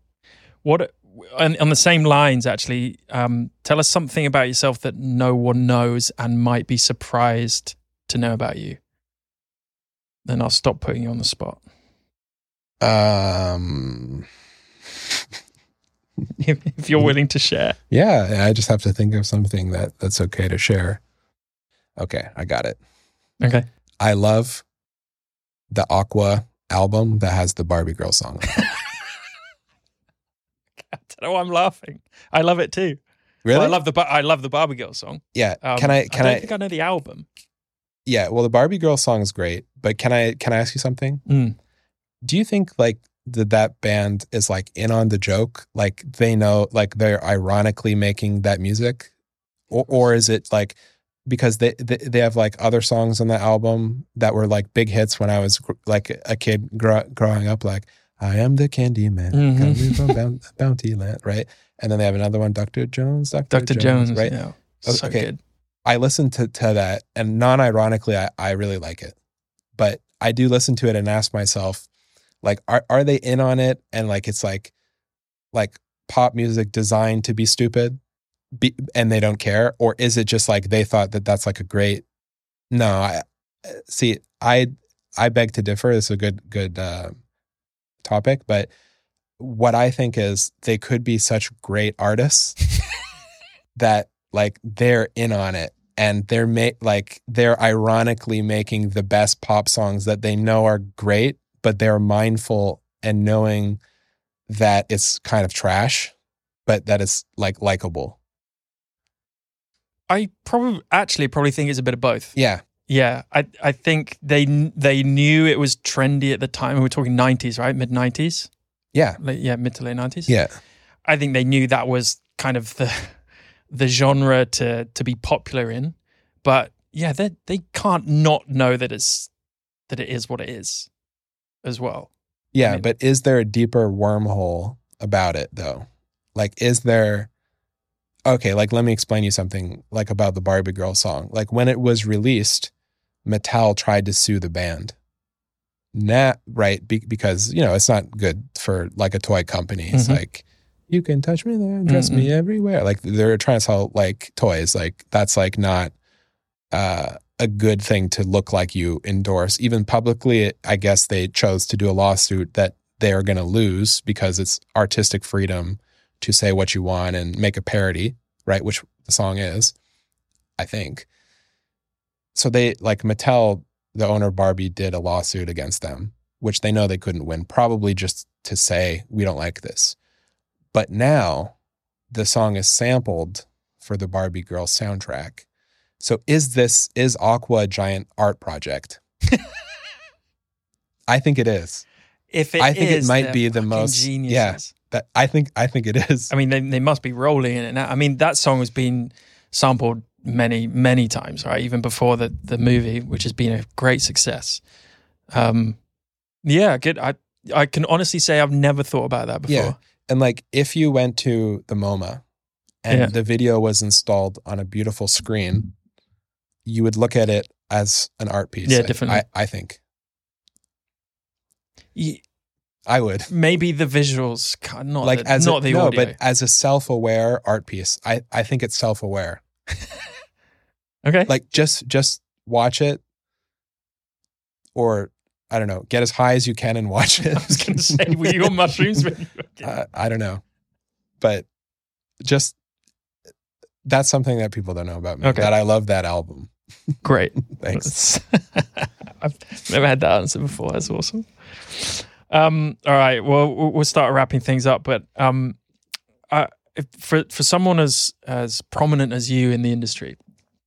What on, on the same lines, actually, um, tell us something about yourself that no one knows and might be surprised to know about you. Then I'll stop putting you on the spot. um if, if you're willing to share. Yeah, I just have to think of something that that's okay to share. Okay, I got it. Okay. I love the Aqua album that has the Barbie Girl song. on it. I don't know why I'm laughing. I love it too. really? Well, I love the I love the Barbie Girl song. yeah. Um, can I? Can I I? don't think I know the album. yeah. Well, the Barbie Girl song is great, but can I? Can I ask you something? Mm. Do you think like that that band is like in on the joke? Like they know, like they're ironically making that music, or or is it like? Because they, they they have like other songs on the album that were like big hits when I was gr- like a kid grow, growing up. Like I am the Candy Man Mhm. coming from Boun- Bounty Land, right? And then they have another one, Doctor Jones, Doctor Dr. Jones, right? Yeah. So okay. good. I listened to to that, and non-ironically, I, I really like it. But I do listen to it and ask myself, like, are are they in on it? And like, it's like, like pop music designed to be stupid, be, and they don't care, or is it just like they thought that that's like a great? No, I see. I I beg to differ. It's a good good uh, topic, but what I think is they could be such great artists that like they're in on it and they're ma- like they're ironically making the best pop songs that they know are great but they're mindful and knowing that it's kind of trash but that it's like likable I probably actually probably think it's a bit of both. Yeah. Yeah, I I think they they knew it was trendy at the time. We're talking nineties, right? Mid nineties. Yeah. Like, yeah, mid to late nineties. Yeah. I think they knew that was kind of the the genre to to be popular in. But yeah, they they can't not know that it's that it is what it is, as well. Yeah, I mean- but is there a deeper wormhole about it though? Like is there Okay, like let me explain you something like about the Barbie girl song. Like when it was released, Mattel tried to sue the band. Nah, right, be, because you know, it's not good for like a toy company. It's Mhm. like you can touch me there, dress me everywhere. Like they're trying to sell like toys. Like that's like not uh a good thing to look like you endorse. Even publicly, I guess they chose to do a lawsuit that they are going to lose because it's artistic freedom to say what you want and make a parody, right? Which the song is, I think. So they, like Mattel, the owner of Barbie, did a lawsuit against them, which they know they couldn't win, probably just to say, we don't like this. But now the song is sampled for the Barbie Girl soundtrack. So is this is Aqua a giant art project? I think it is. If it I think it might be the most- yeah. geniuses. That I think I think it is. I mean, they they must be rolling in it now. I mean, that song has been sampled many many times, right? Even before the the movie, which has been a great success. Um, yeah, good. I I can honestly say I've never thought about that before. Yeah. And like if you went to the MoMA and Yeah. the video was installed on a beautiful screen, you would look at it as an art piece. Yeah, I- definitely. I, I think I would. Maybe the visuals, not like the, as not a, the no, audio. but as a self-aware art piece, I I think it's self-aware. okay, Like just just watch it, or I don't know, get as high as you can and watch it. I was going to say, were you on mushrooms? When uh, I don't know, but just that's something that people don't know about me. Okay. That I love that album. Great. Thanks. I've never had that answer before. That's awesome. Um, all right. Well, we'll start wrapping things up. But um, I, for for someone as as prominent as you in the industry,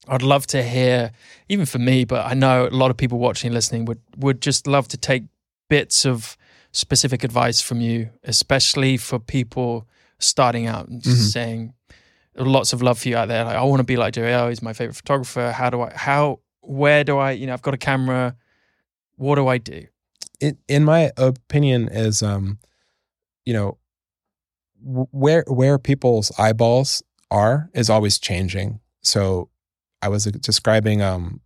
I'd love to hear, even for me, but I know a lot of people watching, and listening would would just love to take bits of specific advice from you, especially for people starting out and Mhm. saying lots of love for you out there. Like, I want to be like Joey L. He's my favorite photographer. How do I? How? Where do I? You know, I've got a camera. What do I do? In, in my opinion is um you know where where people's eyeballs are is always changing. So i was describing um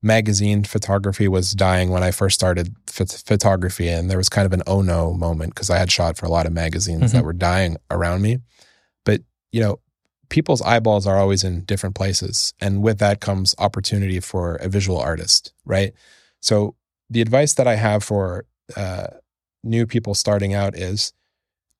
magazine photography was dying when i first started ph- photography and there was kind of an oh no moment because i had shot for a lot of magazines that were dying around me. But you know people's eyeballs are always in different places and with that comes opportunity for a visual artist right? So the advice that I have for uh, new people starting out is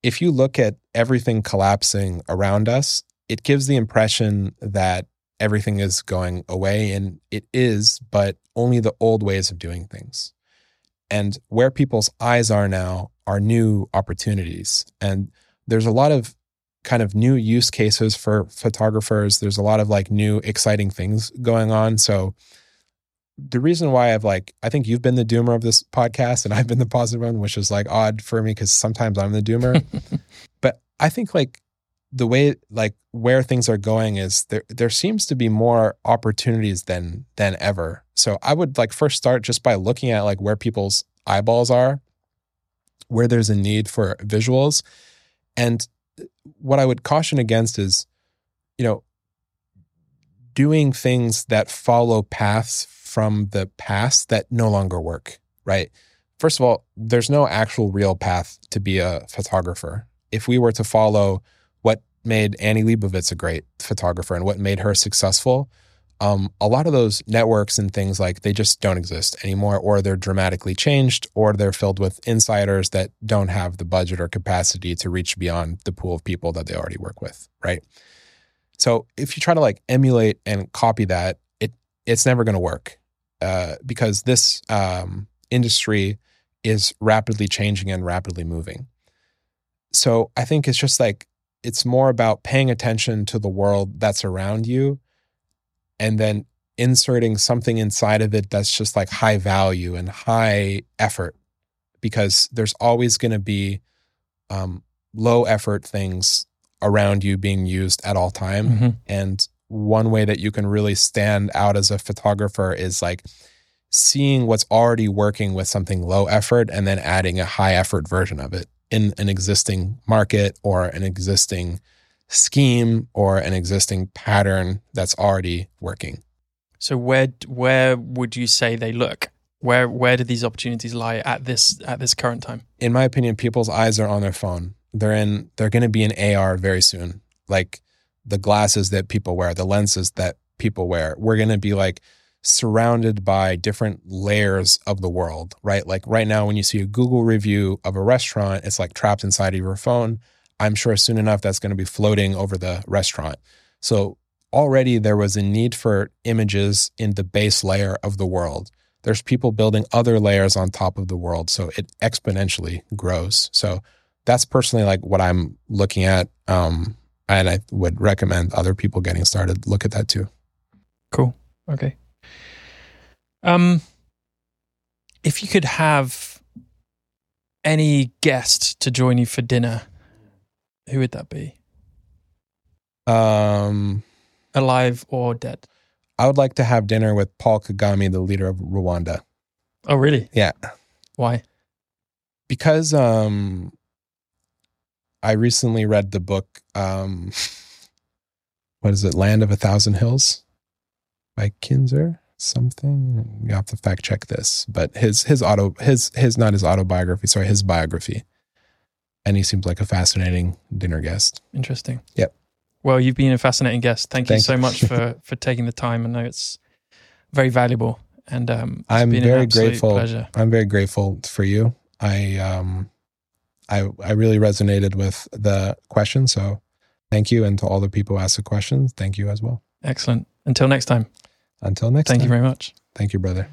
if you look at everything collapsing around us, it gives the impression that everything is going away, and it is, but only the old ways of doing things. And where people's eyes are now are new opportunities. And there's a lot of kind of new use cases for photographers. There's a lot of like new exciting things going on. So, the reason why I've like, I think you've been the doomer of this podcast and I've been the positive one, which is like odd for me because sometimes I'm the doomer. but I think like the way like where things are going is there there seems to be more opportunities than than ever. So I would like first start just by looking at like where people's eyeballs are, where there's a need for visuals. And what I would caution against is, you know, doing things that follow paths from the past that no longer work, right? First of all, there's no actual real path to be a photographer. If we were to follow what made Annie Leibovitz a great photographer and what made her successful, um, a lot of those networks and things like they just don't exist anymore, or they're dramatically changed, or they're filled with insiders that don't have the budget or capacity to reach beyond the pool of people that they already work with, right? So if you try to like emulate and copy that, it's never going to work uh, because this um, industry is rapidly changing and rapidly moving. So I think it's just like it's more about paying attention to the world that's around you and then inserting something inside of it that's just like high value and high effort because there's always going to be um, low effort things around you being used at all time Mhm. and one way that you can really stand out as a photographer is like seeing what's already working with something low effort and then adding a high effort version of it in an existing market or an existing scheme or an existing pattern that's already working. So where where would you say they look? Where where do these opportunities lie at this at this current time? In my opinion, people's eyes are on their phone. They're in they're going to be in AR very soon. Like the glasses that people wear, the lenses that people wear. We're going to be like surrounded by different layers of the world, right? Like right now when you see a Google review of a restaurant, it's like trapped inside of your phone. I'm sure soon enough that's going to be floating over the restaurant. So already there was a need for images in the base layer of the world. There's people building other layers on top of the world. So it exponentially grows. So that's personally like what I'm looking at. Um, and I would recommend other people getting started look at that too. Cool. Okay. Um, if you could have any guest to join you for dinner, who would that be? Um, Alive or dead? I would like to have dinner with Paul Kagame, the leader of Rwanda. Oh, really? Yeah. Why? because um I recently read the book um what is it Land of a Thousand Hills by Kinzer something you have to fact check this but his his auto his his not his autobiography sorry his biography and he seems like a fascinating dinner guest Interesting. Yep. Well, you've been a fascinating guest. Thank you so you. much for for taking the time. I know it's very valuable, and um, it's I'm very grateful. Pleasure. I'm very grateful for you I um I I really resonated with the question so thank you and to all the people who asked the questions thank you as well Excellent. Until next time. until next Thank time Thank you very much. thank you brother